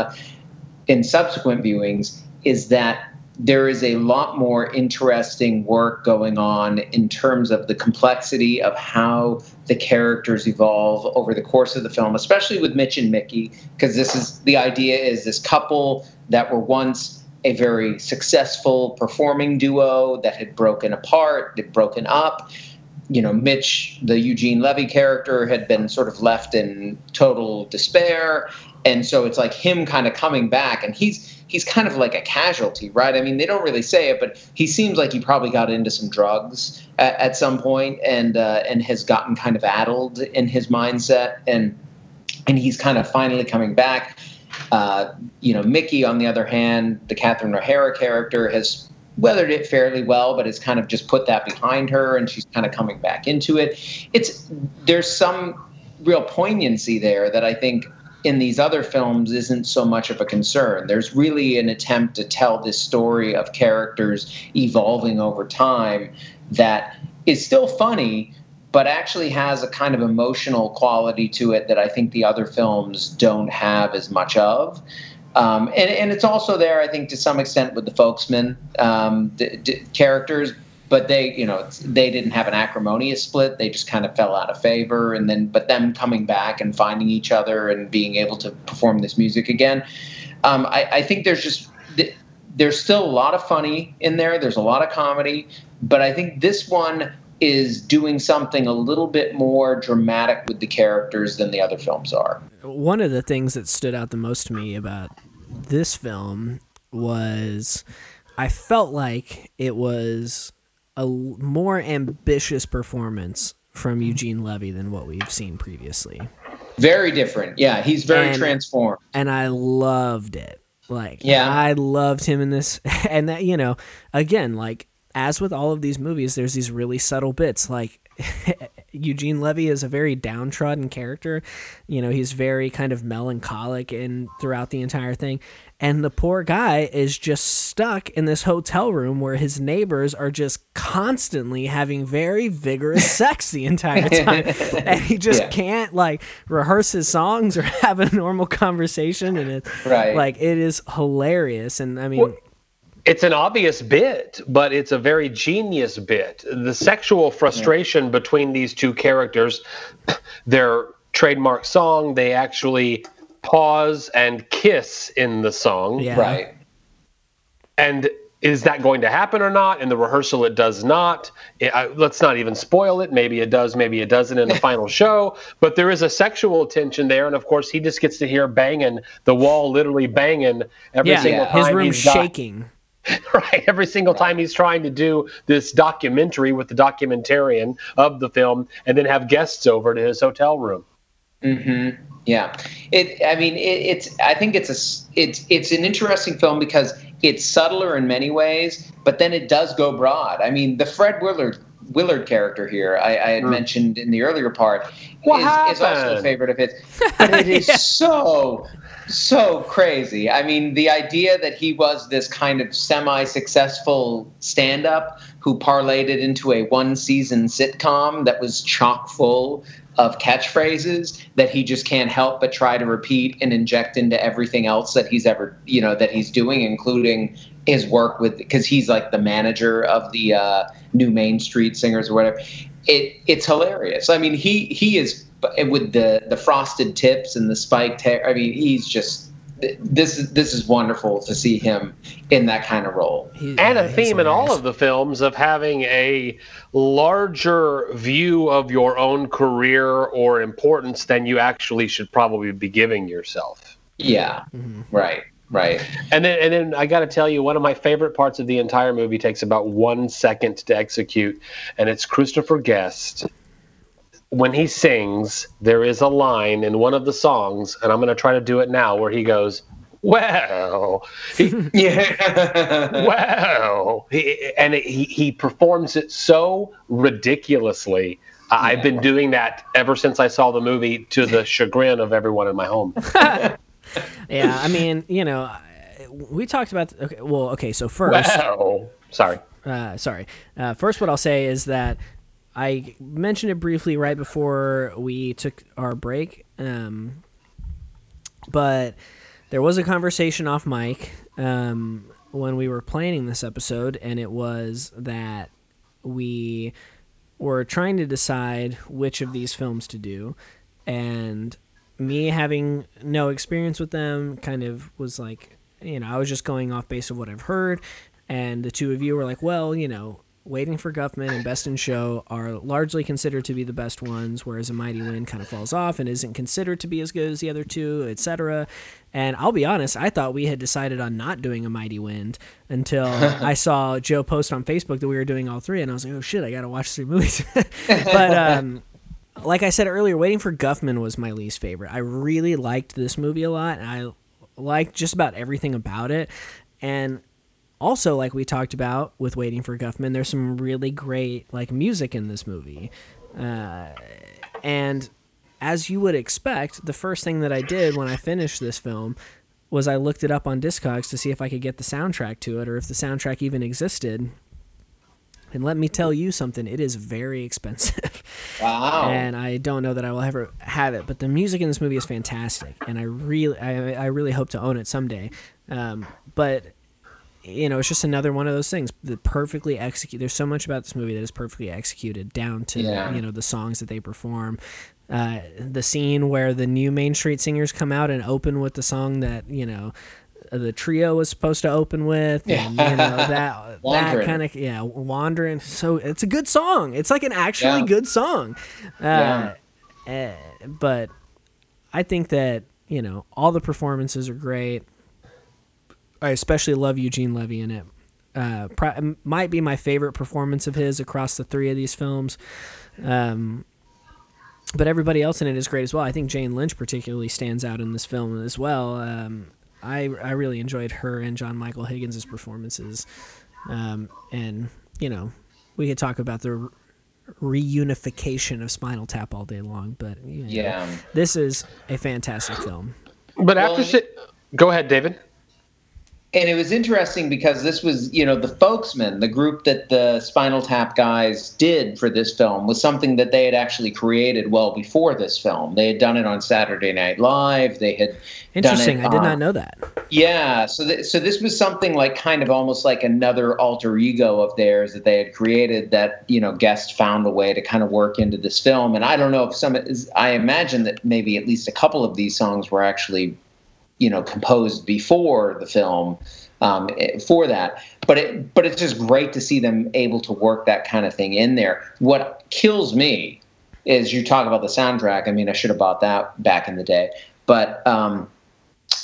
S1: in subsequent viewings is that there is a lot more interesting work going on in terms of the complexity of how the characters evolve over the course of the film, especially with Mitch and Mickey, because this is the idea is this couple that were once a very successful performing duo that had broken apart, had broken up. You know, Mitch, the Eugene Levy character, had been sort of left in total despair. And so it's like him kind of coming back, and he's he's kind of like a casualty, right? I mean, they don't really say it, but he seems like he probably got into some drugs at, at some point, and uh, and has gotten kind of addled in his mindset, and and he's kind of finally coming back. Uh, you know, Mickey, on the other hand, the Catherine O'Hara character has weathered it fairly well, but has kind of just put that behind her, and she's kind of coming back into it. It's there's some real poignancy there that I think in these other films isn't so much of a concern. There's really an attempt to tell this story of characters evolving over time that is still funny, but actually has a kind of emotional quality to it that I think the other films don't have as much of. Um, and, and it's also there, I think, to some extent with the folksmen um, d- d- characters, but they, you know, they didn't have an acrimonious split. They just kind of fell out of favor, and then, but them coming back and finding each other and being able to perform this music again. Um, I, I think there's just th- there's still a lot of funny in there. There's a lot of comedy, but I think this one is doing something a little bit more dramatic with the characters than the other films are.
S2: one of the things that stood out the most to me about this film was I felt like it was a more ambitious performance from Eugene Levy than what we've seen previously.
S1: Very different. Yeah, he's very
S2: And-
S1: transformed.
S2: And I loved it. Like
S1: Yeah.
S2: I loved him in this and that you know, again, like as with all of these movies, there's these really subtle bits like Eugene Levy is a very downtrodden character. You know, he's very kind of melancholic and throughout the entire thing. And the poor guy is just stuck in this hotel room where his neighbors are just constantly having very vigorous sex the entire time. And he just
S1: Yeah.
S2: can't like rehearse his songs or have a normal conversation. And it's
S1: Right.
S2: like it is hilarious. And I mean,
S3: It's an obvious bit, but it's a very genius bit. The sexual frustration between these two characters, their trademark song, they actually pause and kiss in the song.
S2: yeah.
S1: Right.
S3: And is that going to happen or not? In the rehearsal, it does not. I- I- let's not even spoil it. Maybe it does, maybe it doesn't in the final show. But there is a sexual tension there, and of course, he just gets to hear banging, the wall literally banging every
S2: Yeah,
S3: single time.
S2: his room's
S3: he's got-
S2: shaking.
S3: right every single time he's trying to do this documentary with the documentarian of the film and then have guests over to his hotel room
S1: Mm-hmm. Yeah, it. I mean, it, it's. I think it's a. It's it's an interesting film because it's subtler in many ways, but then it does go broad. I mean, the Fred Willard Willard character here, I, I had mm. mentioned in the earlier part, is, is, also a favorite of his. But it is yeah. so so crazy. I mean, the idea that he was this kind of semi-successful stand-up who parlayed it into a one-season sitcom that was chock full of catchphrases that he just can't help but try to repeat and inject into everything else that he's ever, you know, that he's doing, including his work with because he's like the manager of the uh, new Main Street Singers or whatever. It it's hilarious. I mean, he he is with the the frosted tips and the spiked hair. I mean, he's just this is this is wonderful to see him in that kind of role.
S3: He, and a theme in all of the films of having a larger view of your own career or importance than you actually should probably be giving yourself.
S1: Yeah. Mm-hmm. Right. Right.
S3: And then and then I got to tell you one of my favorite parts of the entire movie takes about 1 second to execute and it's Christopher Guest when he sings, there is a line in one of the songs, and I'm going to try to do it now, where he goes, "Well, he, yeah, well," he, and it, he he performs it so ridiculously. Yeah. I've been doing that ever since I saw the movie, to the chagrin of everyone in my home.
S2: yeah, I mean, you know, we talked about. Okay, well, okay, so first,
S3: sorry.
S2: Uh, sorry. Uh, first, what I'll say is that I mentioned it briefly right before we took our break, um, but there was a conversation off mic um, when we were planning this episode, and it was that we were trying to decide which of these films to do, and me having no experience with them kind of was like, you know, I was just going off base of what I've heard, and the two of you were like, well, you know, Waiting for Guffman and Best in Show are largely considered to be the best ones, whereas A Mighty Wind kind of falls off and isn't considered to be as good as the other two, etc. And I'll be honest, I thought we had decided on not doing A Mighty Wind until I saw Joe post on Facebook that we were doing all three, and I was like, oh shit, I gotta watch three movies. but um, like I said earlier, Waiting for Guffman was my least favorite. I really liked this movie a lot, and I liked just about everything about it. And also like we talked about with waiting for guffman there's some really great like music in this movie uh, and as you would expect the first thing that i did when i finished this film was i looked it up on discogs to see if i could get the soundtrack to it or if the soundtrack even existed and let me tell you something, it is very expensive.
S1: Wow.
S2: and I don't know that I will ever have it, but the music in this movie is fantastic, and I really, I, I really hope to own it someday. Um, but you know, it's just another one of those things that perfectly execute. There's so much about this movie that is perfectly executed down to yeah. you know the songs that they perform. Uh, the scene where the new Main Street Singers come out and open with the song that you know the trio was supposed to open with, and you know that that kind of yeah, wandering. So it's a good song. It's like an actually yeah. good song. Uh, yeah. uh, but I think that you know all the performances are great. I especially love Eugene Levy in it. Uh, might be my favorite performance of his across the three of these films. Um, but everybody else in it is great as well. I think Jane Lynch particularly stands out in this film as well. Um, I I really enjoyed her and John Michael Higgins' performances, um, and you know we could talk about the reunification of Spinal Tap all day long, but you know,
S1: yeah,
S2: this is a fantastic film.
S3: But after, well, go ahead, David
S1: and it was interesting because this was, you know, the Folksmen, the group that the Spinal Tap guys did for this film, was something that they had actually created well before this film. They had done it on Saturday Night Live. They had
S2: interesting.
S1: It,
S2: I did not know that.
S1: Yeah, so th- so this was something like kind of almost like another alter ego of theirs that they had created. That you know, Guest found a way to kind of work into this film. And I don't know if some. I imagine that maybe at least a couple of these songs were actually you know composed before the film um, for that. But it but it's just great to see them able to work that kind of thing in there. What kills me is you talk about the soundtrack. I mean, I should have bought that back in the day, but um,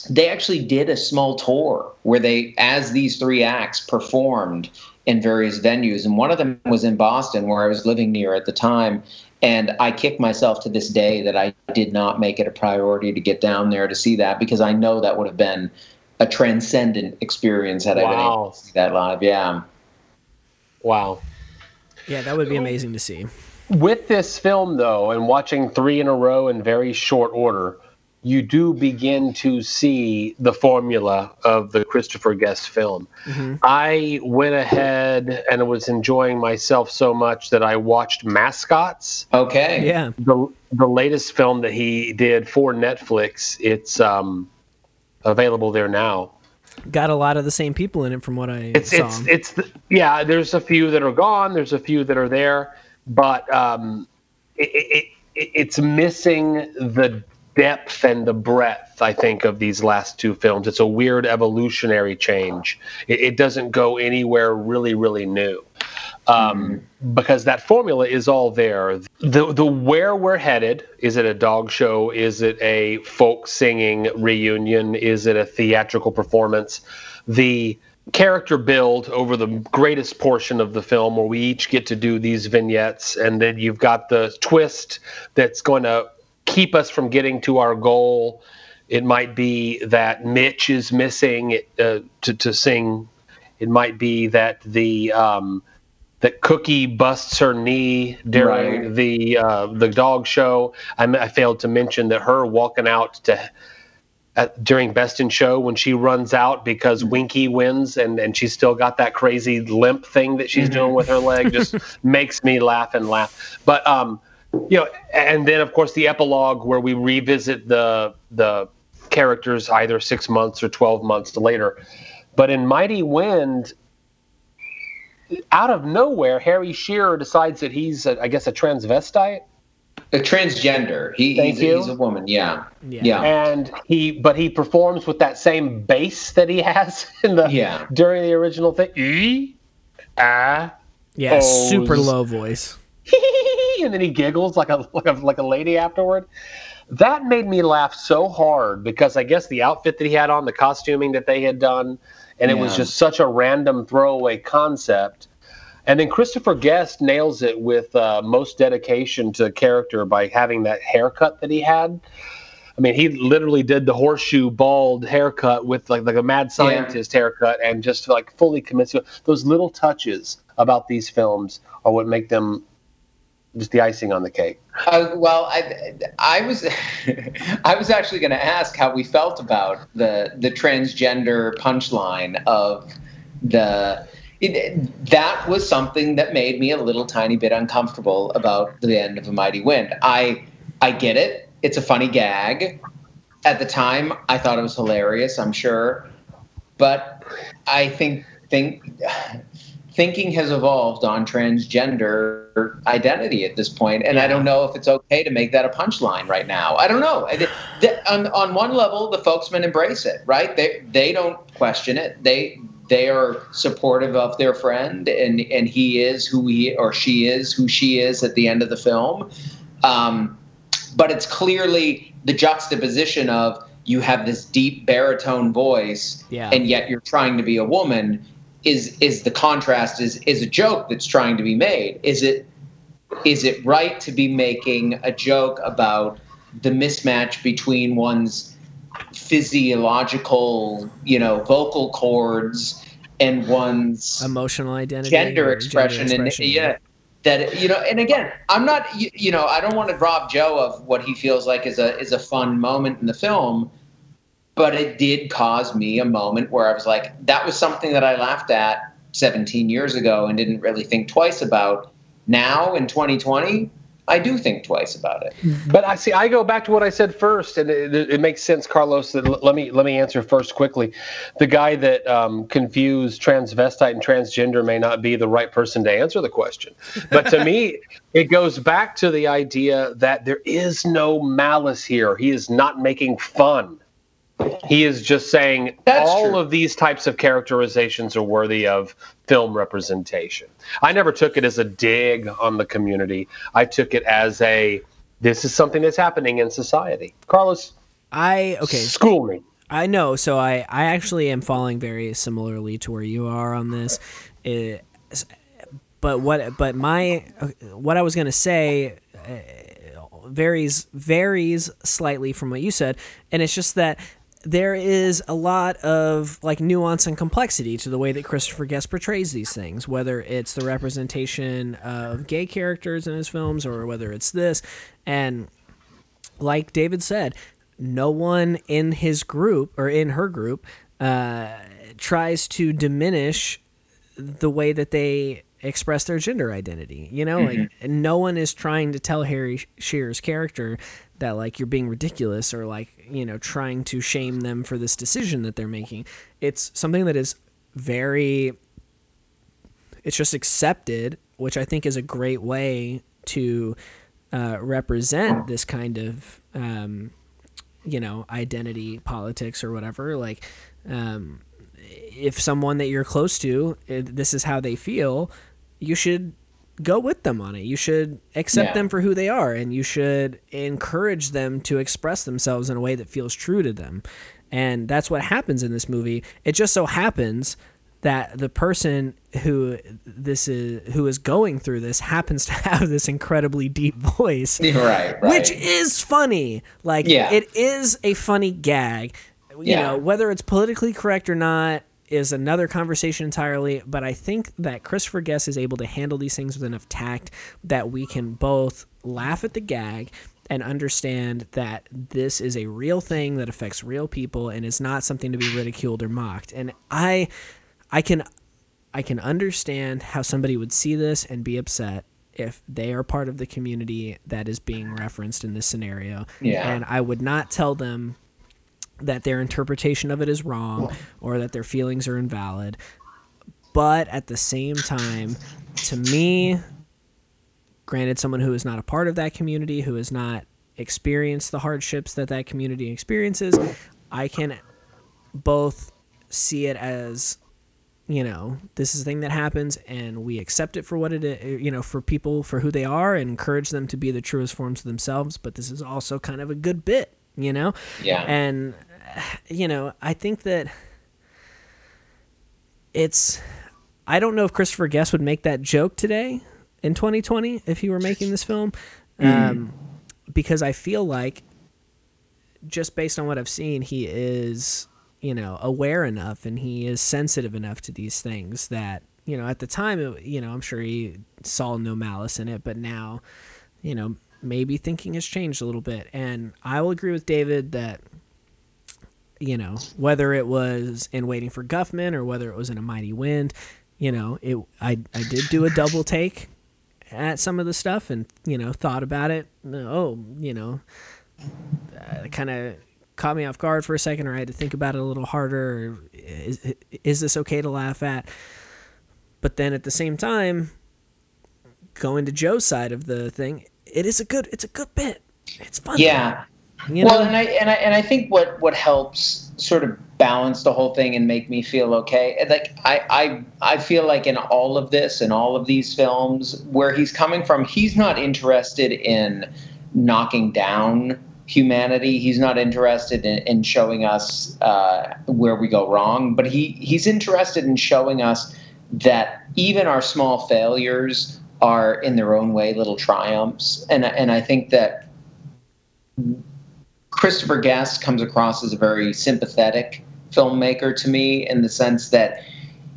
S1: they actually did a small tour where they, as these three acts, performed in various venues, and one of them was in Boston, where I was living near at the time And I kick myself to this day that I did not make it a priority to get down there to see that because I know that would have been a transcendent experience had I been able to see that live. Yeah.
S3: Wow.
S2: Yeah, that would be amazing to see.
S3: With this film, though, and watching three in a row in very short order, you do begin to see the formula of the Christopher Guest film. Mm-hmm. I went ahead and was enjoying myself so much that I watched Mascots.
S1: Okay.
S2: Yeah.
S3: The the latest film that he did for Netflix. It's um, available there now.
S2: Got a lot of the same people in it, from what I
S3: it's,
S2: saw.
S3: It's it's the, yeah. There's a few that are gone. There's a few that are there, but um, it, it, it it's missing the depth and the breadth, I think, of these last two films. It's a weird evolutionary change. It, it doesn't go anywhere really, really new. Um, mm-hmm. Because that formula is all there. The the where we're headed is it a dog show? Is it a folk singing reunion? Is it a theatrical performance? The character build over the greatest portion of the film where we each get to do these vignettes and then you've got the twist that's going to keep us from getting to our goal. It might be that Mitch is missing uh, to, to sing. It might be that the um, that Cookie busts her knee during right. the uh, the dog show. I, I, failed to mention that her walking out to at, during Best in Show when she runs out because mm-hmm. Winky wins and, and she's still got that crazy limp thing that she's mm-hmm. doing with her leg just makes me laugh and laugh. But um, you know, and then of course the epilogue where we revisit the the characters either six months or twelve months later. But in Mighty Wind, out of nowhere, Harry Shearer decides that he's, a, I guess, a transvestite.
S1: A transgender. He, Thank he's, you. he's a woman. Yeah. yeah. yeah.
S3: And he, but he performs with that same bass that he has in the yeah. during the original thing. E,
S2: ah, yeah, super low voice.
S3: and then he giggles like a like a like a lady afterward. That made me laugh so hard because I guess the outfit that he had on, the costuming that they had done, and yeah. it was just such a random throwaway concept. And then Christopher Guest nails it with uh, most dedication to character by having that haircut that he had. I mean, he literally did the horseshoe bald haircut with like like a mad scientist yeah. haircut, and just like fully commits those little touches about these films are what make them just the icing on the cake.
S1: Uh, well, I, I was, I was actually going to ask how we felt about the the transgender punchline of the. It, that was something that made me a little tiny bit uncomfortable about the end of A Mighty Wind. I, I get it. It's a funny gag. At the time, I thought it was hilarious. I'm sure, but I think think thinking has evolved on transgender identity at this point, and yeah. I don't know if it's okay to make that a punchline right now. I don't know. On, on one level, the folksmen embrace it, right? They they don't question it. They they are supportive of their friend, and and he is who he or she is who she is at the end of the film. Um, but it's clearly the juxtaposition of you have this deep baritone voice, yeah. and yet you're trying to be a woman is is the contrast is is a joke that's trying to be made. Is it is it right to be making a joke about the mismatch between one's physiological you know vocal cords and one's
S2: emotional identity
S1: gender expression, gender expression? And yeah that you know and again i'm not you, you know i don't want to rob joe of what he feels like is a is a fun moment in the film but it did cause me a moment where I was like, that was something that I laughed at 17 years ago and didn't really think twice about. Now in 2020, I do think twice about it.
S3: But I see. I go back to what I said first, and it, it makes sense, Carlos. That let me let me answer first quickly. The guy that um, confused transvestite and transgender may not be the right person to answer the question. But to me, it goes back to the idea that there is no malice here. He is not making fun. He is just saying That's all true. of these types of characterizations are worthy of film representation. I never took it as a dig on the community. I took it as a this is something that's happening in society. Carlos,
S2: I okay.
S3: School me.
S2: I know. So I I actually am falling very similarly to where you are on this. It, but what but my what I was gonna say uh, varies varies slightly from what you said, and it's just that there is a lot of like nuance and complexity to the way that Christopher Guest portrays these things, whether it's the representation of gay characters in his films or whether it's this. And like David said, no one in his group or in her group uh, tries to diminish the way that they express their gender identity. You know, mm-hmm. like no one is trying to tell Harry Shearer's character that like you're being ridiculous or like, you know, trying to shame them for this decision that they're making. It's something that is very it's just accepted, which I think is a great way to uh, represent this kind of um, you know identity politics or whatever. Like um, if someone that you're close to, this is how they feel, you should go with them on it. You should accept yeah. them for who they are and you should encourage them to express themselves in a way that feels true to them. And that's what happens in this movie. It just so happens that the person who this is who is going through this happens to have this incredibly deep voice.
S1: Right, right.
S2: Which is funny. Like yeah. it is a funny gag. You yeah. know, whether it's politically correct or not, is another conversation entirely. But I think that Christopher Guest is able to handle these things with enough tact that we can both laugh at the gag and understand that this is a real thing that affects real people and is not something to be ridiculed or mocked. And I I can I can understand how somebody would see this and be upset if they are part of the community that is being referenced in this scenario. Yeah. And I would not tell them that their interpretation of it is wrong or that their feelings are invalid. But at the same time, to me, granted, someone who is not a part of that community, who has not experienced the hardships that that community experiences, I can both see it as you know this is a thing that happens and we accept it for what it is you know for people for who they are and encourage them to be the truest forms of themselves but this is also kind of a good bit you know?
S1: Yeah.
S2: And, you know, I think that it's, I don't know if Christopher Guest would make that joke today in 2020 if he were making this film. Mm. Um, because I feel like, just based on what I've seen, he is, you know, aware enough and he is sensitive enough to these things that, you know, at the time, it, you know, I'm sure he saw no malice in it, but now, you know, maybe thinking has changed a little bit. And I will agree with David that, you know, whether it was in Waiting for Guffman or whether it was in A Mighty Wind, you know, it I, I did do a double take at some of the stuff and, you know, thought about it. Oh, you know, kind of caught me off guard for a second or I had to think about it a little harder. Is, is this okay to laugh at? But then at the same time, going to Joe's side of the thing, it is a good it's a good bit. It's fun.
S1: Yeah. You know? Well, and I and I and I think what what helps sort of balance the whole thing and make me feel okay. Like I I I feel like in all of this and all of these films where he's coming from, he's not interested in knocking down humanity. He's not interested in, in showing us uh, where we go wrong, but he he's interested in showing us that even our small failures are in their own way little triumphs, and and I think that Christopher Guest comes across as a very sympathetic filmmaker to me in the sense that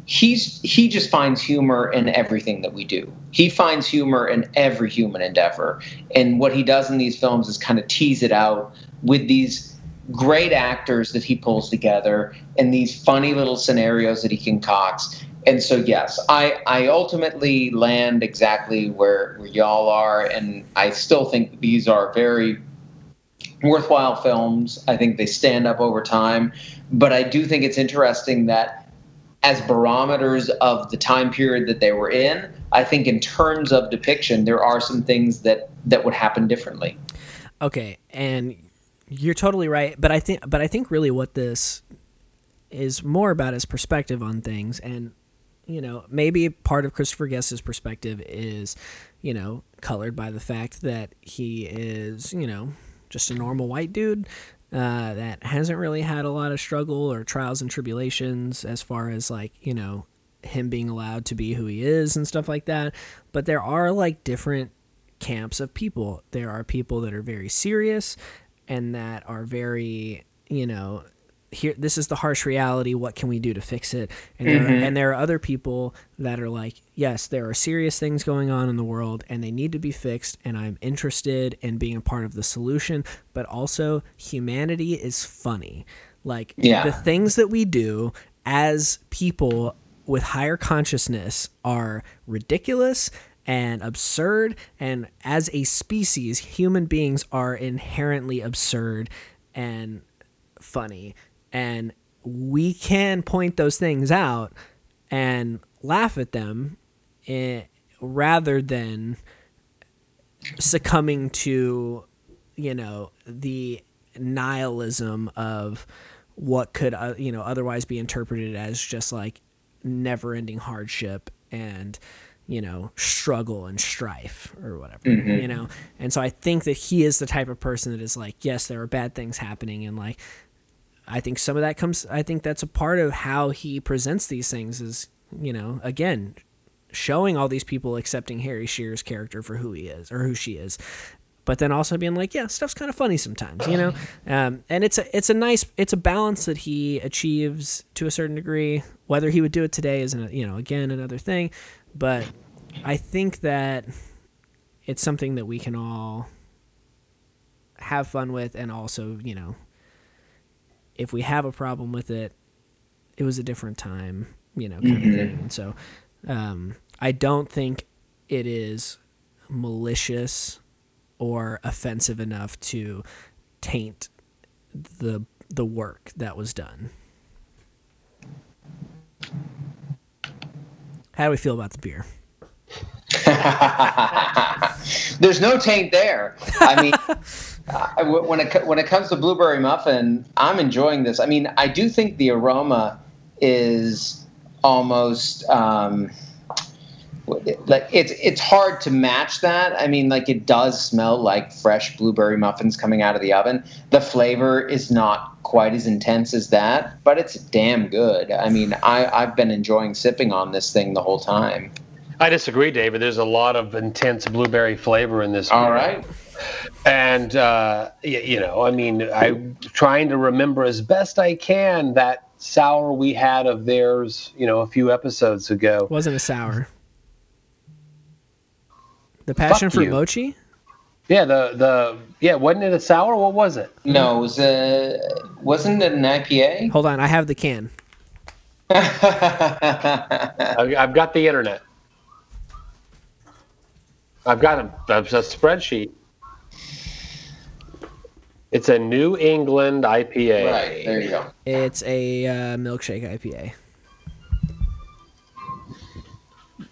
S1: he's he just finds humor in everything that we do. He finds humor in every human endeavor, and what he does in these films is kind of tease it out with these great actors that he pulls together and these funny little scenarios that he concocts. And so yes, I I ultimately land exactly where, where y'all are, and I still think these are very worthwhile films. I think they stand up over time, but I do think it's interesting that as barometers of the time period that they were in, I think in terms of depiction, there are some things that that would happen differently.
S2: Okay, and you're totally right, but I think but I think really what this is more about is perspective on things and you know, maybe part of Christopher Guest's perspective is, you know, colored by the fact that he is, you know, just a normal white dude uh, that hasn't really had a lot of struggle or trials and tribulations as far as like, you know, him being allowed to be who he is and stuff like that. But there are like different camps of people. There are people that are very serious and that are very, you know, here this is the harsh reality what can we do to fix it and mm-hmm. and there are other people that are like yes there are serious things going on in the world and they need to be fixed and i'm interested in being a part of the solution but also humanity is funny like yeah. the things that we do as people with higher consciousness are ridiculous and absurd and as a species human beings are inherently absurd and funny and we can point those things out and laugh at them rather than succumbing to you know the nihilism of what could uh, you know otherwise be interpreted as just like never-ending hardship and you know struggle and strife or whatever mm-hmm. you know and so i think that he is the type of person that is like yes there are bad things happening and like I think some of that comes. I think that's a part of how he presents these things. Is you know again showing all these people accepting Harry Shearer's character for who he is or who she is, but then also being like, yeah, stuff's kind of funny sometimes, you know. Um, and it's a it's a nice it's a balance that he achieves to a certain degree. Whether he would do it today is you know again another thing, but I think that it's something that we can all have fun with and also you know if we have a problem with it, it was a different time, you know, kind mm-hmm. of thing. And so um, I don't think it is malicious or offensive enough to taint the the work that was done. How do we feel about the beer?
S1: There's no taint there. I mean, uh, when it when it comes to blueberry muffin, I'm enjoying this. I mean, I do think the aroma is almost um, like it's it's hard to match that. I mean, like it does smell like fresh blueberry muffins coming out of the oven. The flavor is not quite as intense as that, but it's damn good. I mean, I I've been enjoying sipping on this thing the whole time.
S3: I disagree, David. There's a lot of intense blueberry flavor in this.
S1: All right.
S3: And uh, you, you know, I mean, I'm trying to remember as best I can that sour we had of theirs, you know, a few episodes ago.
S2: It wasn't a sour. The passion fruit mochi.
S3: Yeah, the the yeah, wasn't it a sour? What was it?
S1: No, it was a wasn't it an IPA?
S2: Hold on, I have the can.
S3: I've got the internet. I've got a, a, a spreadsheet. It's a New England IPA.
S1: Right there you go.
S2: It's a uh, milkshake IPA.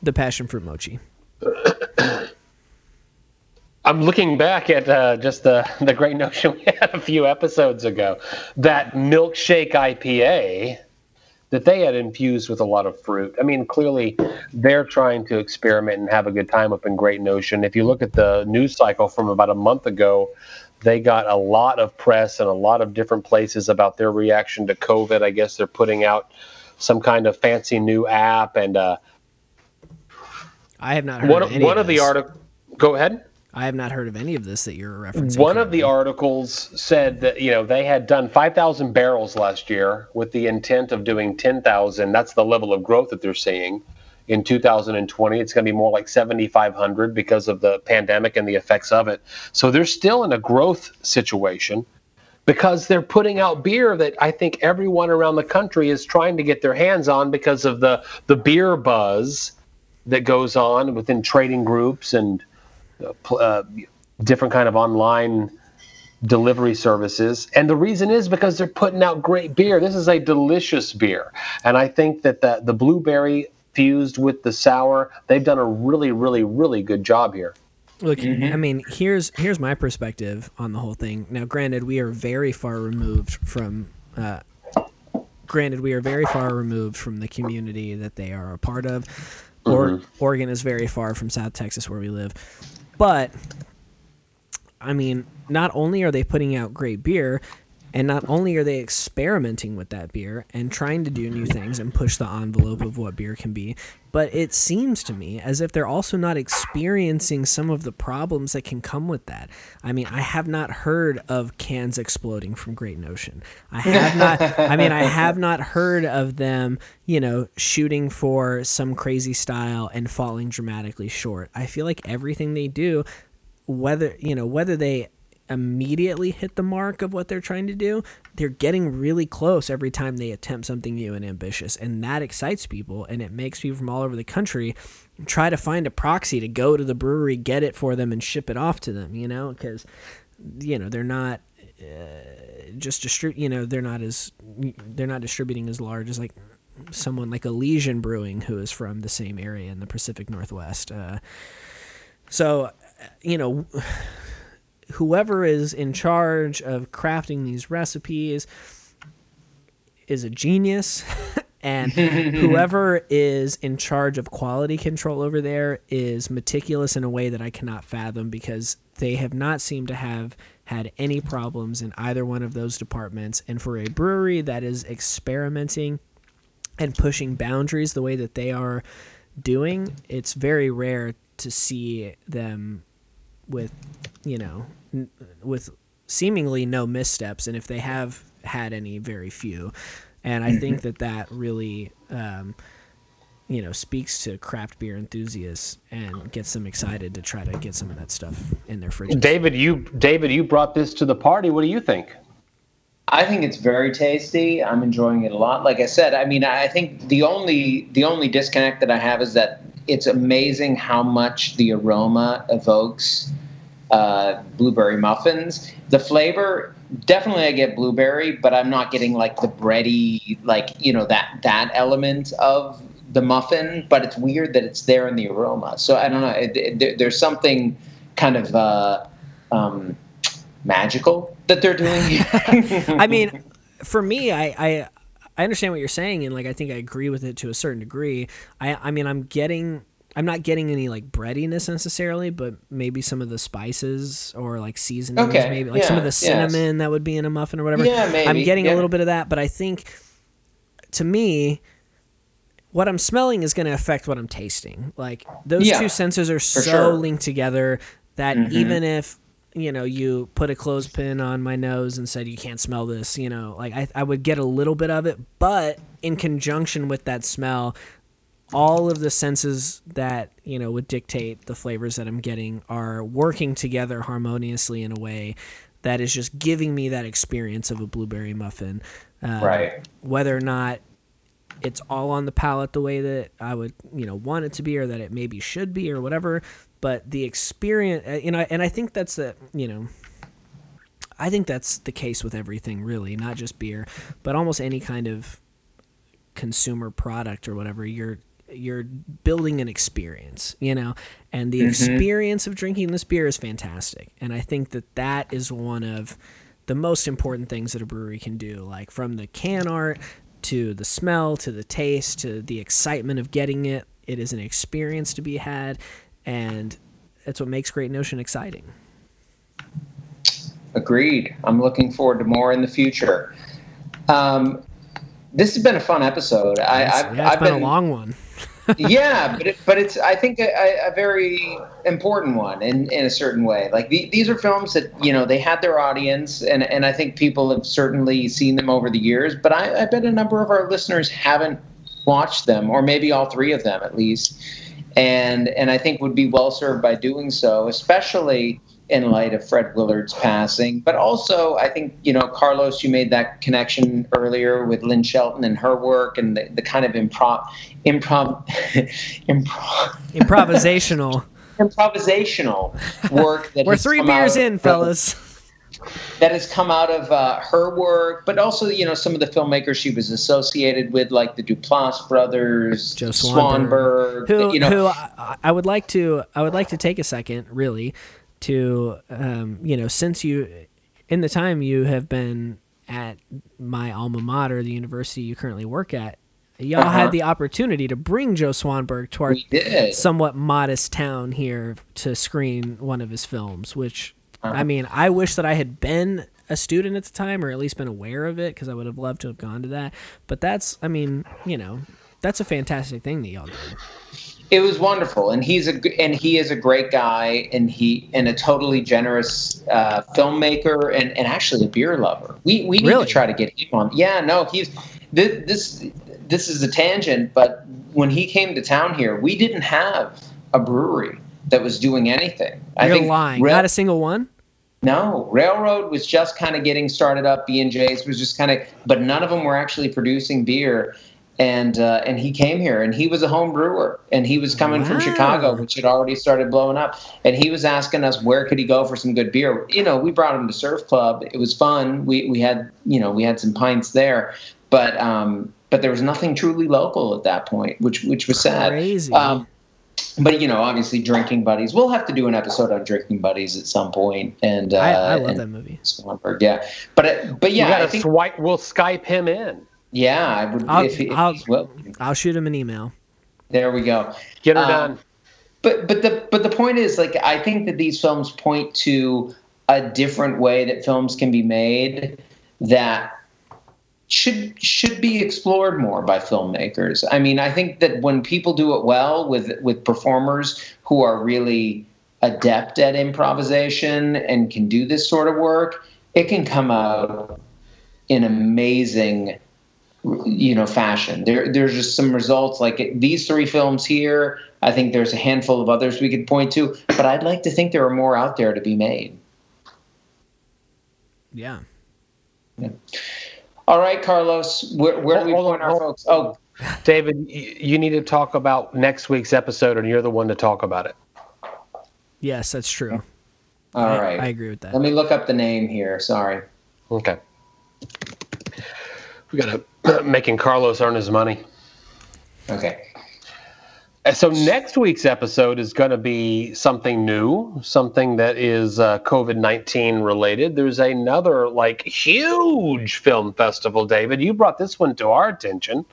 S2: The passion fruit mochi.
S3: I'm looking back at uh, just the the great notion we had a few episodes ago. That milkshake IPA that they had infused with a lot of fruit. I mean, clearly they're trying to experiment and have a good time up in Great Notion. If you look at the news cycle from about a month ago, they got a lot of press and a lot of different places about their reaction to COVID. I guess they're putting out some kind of fancy new app and uh,
S2: I have not heard one of,
S3: one of, of the articles. Go ahead.
S2: I have not heard of any of this that you're referencing.
S3: One currently. of the articles said that you know they had done 5,000 barrels last year with the intent of doing 10,000. That's the level of growth that they're seeing. In 2020, it's going to be more like 7,500 because of the pandemic and the effects of it. So they're still in a growth situation because they're putting out beer that I think everyone around the country is trying to get their hands on because of the the beer buzz that goes on within trading groups and uh, different kind of online delivery services. And the reason is because they're putting out great beer. This is a delicious beer. And i think that the, the blueberry fused with the sour they've done a really really really good job here
S2: look mm-hmm. i mean here's here's my perspective on the whole thing now granted we are very far removed from uh, granted we are very far removed from the community that they are a part of or, mm-hmm. Oregon is very far from South Texas, where we live. But I mean, not only are they putting out great beer, And not only are they experimenting with that beer and trying to do new things and push the envelope of what beer can be, but it seems to me as if they're also not experiencing some of the problems that can come with that. I mean, I have not heard of cans exploding from Great Notion. I have not I mean, I have not heard of them, you know, shooting for some crazy style and falling dramatically short. I feel like everything they do whether, you know, whether they immediately hit the mark of what they're trying to do, they're getting really close every time they attempt something new and ambitious. And that excites people and it makes people from all over the country try to find a proxy to go to the brewery, get it for them, and ship it off to them, you know, because, you know, they're not. Uh, just distribute, you know, they're not as they're not distributing as large as like someone like Elysian Brewing, who is from the same area in the Pacific Northwest. Uh, so, you know, whoever is in charge of crafting these recipes is a genius. and whoever is in charge of quality control over there is meticulous in a way that I cannot fathom because they have not seemed to have had any problems in either one of those departments. And for a brewery that is experimenting and pushing boundaries the way that they are doing, it's very rare to see them with you know n- with seemingly no missteps and if they have had any very few and i mm-hmm. think that that really um, you know speaks to craft beer enthusiasts and gets them excited to try to get some of that stuff in their fridge
S3: david you david you brought this to the party what do you think
S1: I think it's very tasty. I'm enjoying it a lot. Like I said, I mean, I think the only the only disconnect that I have is that it's amazing how much the aroma evokes uh, blueberry muffins. The flavor, definitely, I get blueberry, but I'm not getting like the bready, like you know that that element of the muffin. But it's weird that it's there in the aroma. So I don't know. It, it, there's something kind of uh, um, magical that they're doing.
S2: I mean, for me, I, I I understand what you're saying, and like I think I agree with it to a certain degree. I I mean I'm getting I'm not getting any like breadiness necessarily, but maybe some of the spices or like seasonings, okay. maybe like yeah. some of the cinnamon yes. that would be in a muffin or whatever.
S1: Yeah, maybe.
S2: I'm getting
S1: yeah.
S2: a little bit of that, but I think to me, what I'm smelling is going to affect what I'm tasting. Like those yeah, two senses are so sure. linked together that mm-hmm. even if you know, you put a clothespin on my nose and said you can't smell this, you know, like I, I would get a little bit of it, but in conjunction with that smell, all of the senses that you know would dictate the flavors that I'm getting are working together harmoniously in a way that is just giving me that experience of a blueberry muffin.
S1: Um, right.
S2: Whether or not it's all on the palate the way that I would, you know, want it to be, or that it maybe should be, or whatever but the experience, uh, you know, and I think that's the, you know, I think that's the case with everything, really, not just beer, but almost any kind of consumer product or whatever. You're you're building an experience, you know, and the mm-hmm. experience of drinking this beer is fantastic, and I think that that is one of the most important things that a brewery can do, like from the can art to the smell to the taste to the excitement of getting it. It is an experience to be had, and that's what makes Great Notion exciting.
S1: Agreed. I'm looking forward to more in the future. Um, this has been a fun episode. I,
S2: I've, yeah, been, been, a long one.
S1: yeah, but it, but it's I think a, a, very important one in, in a certain way. Like the, these are films that you know they had their audience, and and I think people have certainly seen them over the years. But I, I bet a number of our listeners haven't watched them, or maybe all three of them at least and and I think would be well served by doing so, especially in light of Fred Willard's passing. But also, I think you know, Carlos, you made that connection earlier with Lynn Shelton and her work and the, the kind of improv, improv, improv,
S2: improvisational,
S1: improvisational work
S2: that we're three beers in, fellas
S1: that has come out of uh, her work, but also you know some of the filmmakers she was associated with, like the Duplass brothers,
S2: Joe Swanberg,
S1: Swanberg who, you know,
S2: who I, I, would like to I would like to take a second, really, to um, you know since you in the time you have been at my alma mater, the university you currently work at, y'all uh-huh. had the opportunity to bring Joe Swanberg to our somewhat modest town here to screen one of his films, which. I mean, I wish that I had been a student at the time or at least been aware of it because I would have loved to have gone to that. But that's, I mean, you know, that's a fantastic thing that y'all did.
S1: It was wonderful, and he's a and he is a great guy, and he and a totally generous uh, filmmaker, and, and actually a beer lover. We we need
S2: Really?
S1: to try to get him on. Yeah, no, he's this this this is a tangent, but when he came to town here, we didn't have a brewery that was doing anything. I
S2: You're
S1: think
S2: lying.
S1: Rail-
S2: Not a single one?
S1: No, Railroad was just kind of getting started up. B and J's was just kind of, but none of them were actually producing beer. And uh, and he came here, and he was a home brewer, and he was coming from Chicago, which had already started blowing up. And he was asking us where could he go for some good beer. You know, we brought him to Surf Club. It was fun. We we had you know we had some pints there, but um, but there was nothing truly local at that point, which which was sad.
S2: Crazy.
S1: Um, but you know, obviously, drinking buddies. We'll have to do an episode on drinking buddies at some point. And uh,
S2: I, I love
S1: and
S2: that movie.
S1: Swanberg, yeah. But uh, but yeah,
S3: got
S1: I think
S3: swipe. We'll Skype him in.
S1: yeah, I would.
S2: I'll-
S1: if, if
S2: I'll-
S1: well,
S2: I'll shoot him an email.
S1: there we go.
S3: Get her
S1: Um,
S3: done.
S1: But but the but the point is, like, I think that these films point to a different way that films can be made that should should be explored more by filmmakers. I mean, I think that when people do it well with with performers who are really adept at improvisation and can do this sort of work, it can come out in amazing you know fashion there there's just some results like these three films here i think there's a handful of others we could point to but i'd like to think there are more out there to be made
S2: yeah, Yeah.
S1: All right carlos where, where do we
S3: Hold on,
S1: our
S3: hold-
S1: folks oh
S3: David, you need to talk about next week's episode, and you're the one to talk about it.
S2: Yes, that's true.
S1: all
S2: I,
S1: right
S2: I agree with that.
S1: let me look up the name here sorry
S3: Okay. We got to making Carlos earn his money.
S1: okay
S3: And So next week's episode is going to be something new, something that is uh, COVID nineteen related. There's another like huge film festival. David, you brought this one to our attention.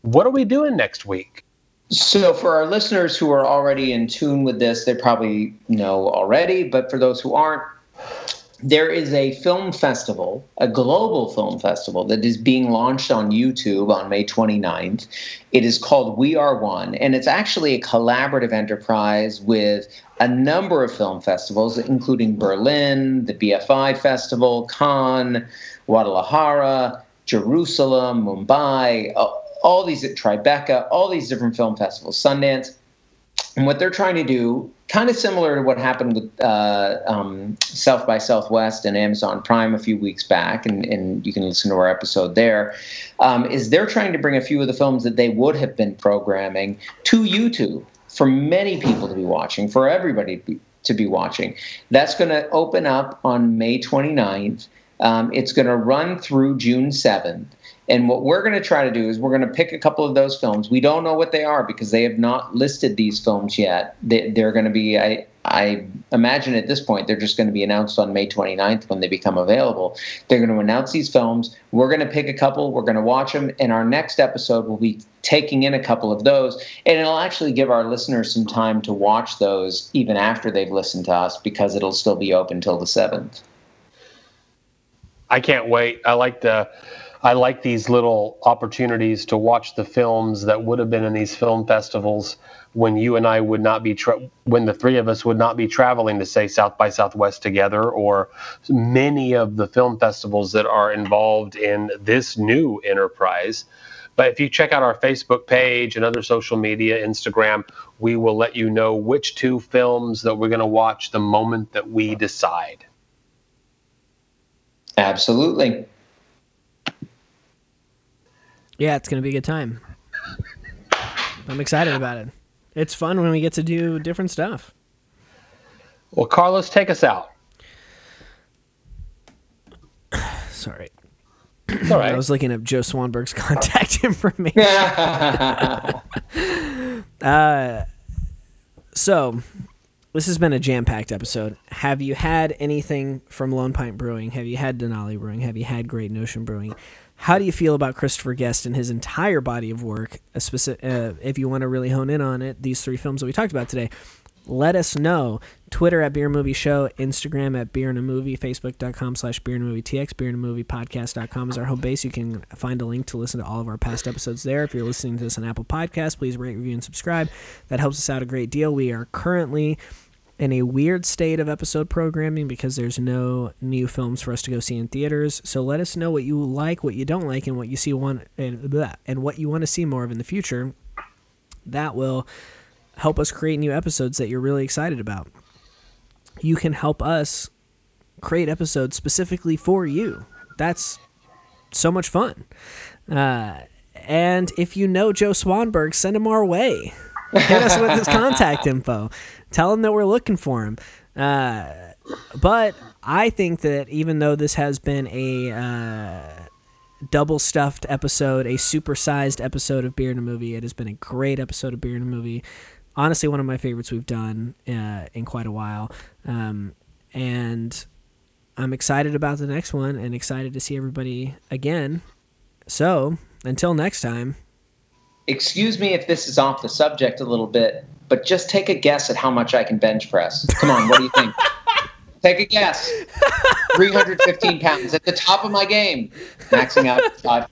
S3: What are we doing next week?
S1: So, for our listeners who are already in tune with this, they probably know already, but for those who aren't, there is a film festival, a global film festival that is being launched on YouTube on May 29th. It is called We Are One, and it's actually a collaborative enterprise with a number of film festivals, including Berlin, the BFI Festival, Cannes, Guadalajara, Jerusalem, Mumbai, all these at Tribeca, all these different film festivals, Sundance. And what they're trying to do, kind of similar to what happened with uh, um, South by Southwest and Amazon Prime a few weeks back, and, and you can listen to our episode there, um, is they're trying to bring a few of the films that they would have been programming to YouTube for many people to be watching, for everybody to be, to be watching. That's going to open up on May 29th. Um, it's going to run through June 7th. And what we're going to try to do is we're going to pick a couple of those films. We don't know what they are because they have not listed these films yet. They, they're going to be, I, I imagine at this point, they're just going to be announced on May 29th when they become available. They're going to announce these films. We're going to pick a couple. We're going to watch them. And our next episode will be taking in a couple of those. And it'll actually give our listeners some time to watch those even after they've listened to us because it'll still be open till the 7th.
S3: I can't wait. I like the I like these little opportunities to watch the films that would have been in these film festivals when you and I would not be tra- when the three of us would not be traveling to say South by Southwest together or many of the film festivals that are involved in this new enterprise. But if you check out our Facebook page and other social media, Instagram, we will let you know which two films that we're going to watch the moment that we decide.
S1: Absolutely.
S2: Yeah, it's gonna be a good time. I'm excited about it. It's fun when we get to do different stuff.
S3: Well, Carlos, take us out.
S2: Sorry.
S3: It's all right.
S2: I was looking up Joe Swanberg's contact information. Uh, so, this has been a jam packed episode. Have you had anything from Lone Pint Brewing? Have you had Denali Brewing? Have you had Great Notion Brewing? How do you feel about Christopher Guest and his entire body of work? A specific, uh, if you want to really hone in on it, these three films that we talked about today. let us know. Twitter at Beer Movie Show, Instagram at Beer and a Movie, Facebook.com slash Beer and a Movie TX, Beer and a Movie Podcast.com is our home base. You can find a link to listen to all of our past episodes there. If you're listening to this on Apple Podcasts, please rate, review, and subscribe. That helps us out a great deal. We are currently in a weird state of episode programming because there's no new films for us to go see in theaters. So let us know what you like, what you don't like, and what you see want and, blah, and what you want to see more of in the future. That will help us create new episodes that you're really excited about you can help us create episodes specifically for you. That's so much fun. Uh, and if you know Joe Swanberg, send him our way. Hit us with his contact info. Tell him that we're looking for him. Uh, but I think that even though this has been a uh, double stuffed episode, a supersized episode of Beer and a Movie, it has been a great episode of Beer and a Movie honestly one of my favorites we've done uh, in quite a while. Um, and I'm excited about the next one and excited to see everybody again. So until next time.
S1: Excuse me if this is off the subject a little bit, but just take a guess at how much I can bench press. Come on, what do you think? take a guess. 315 pounds at the top of my game, maxing out five.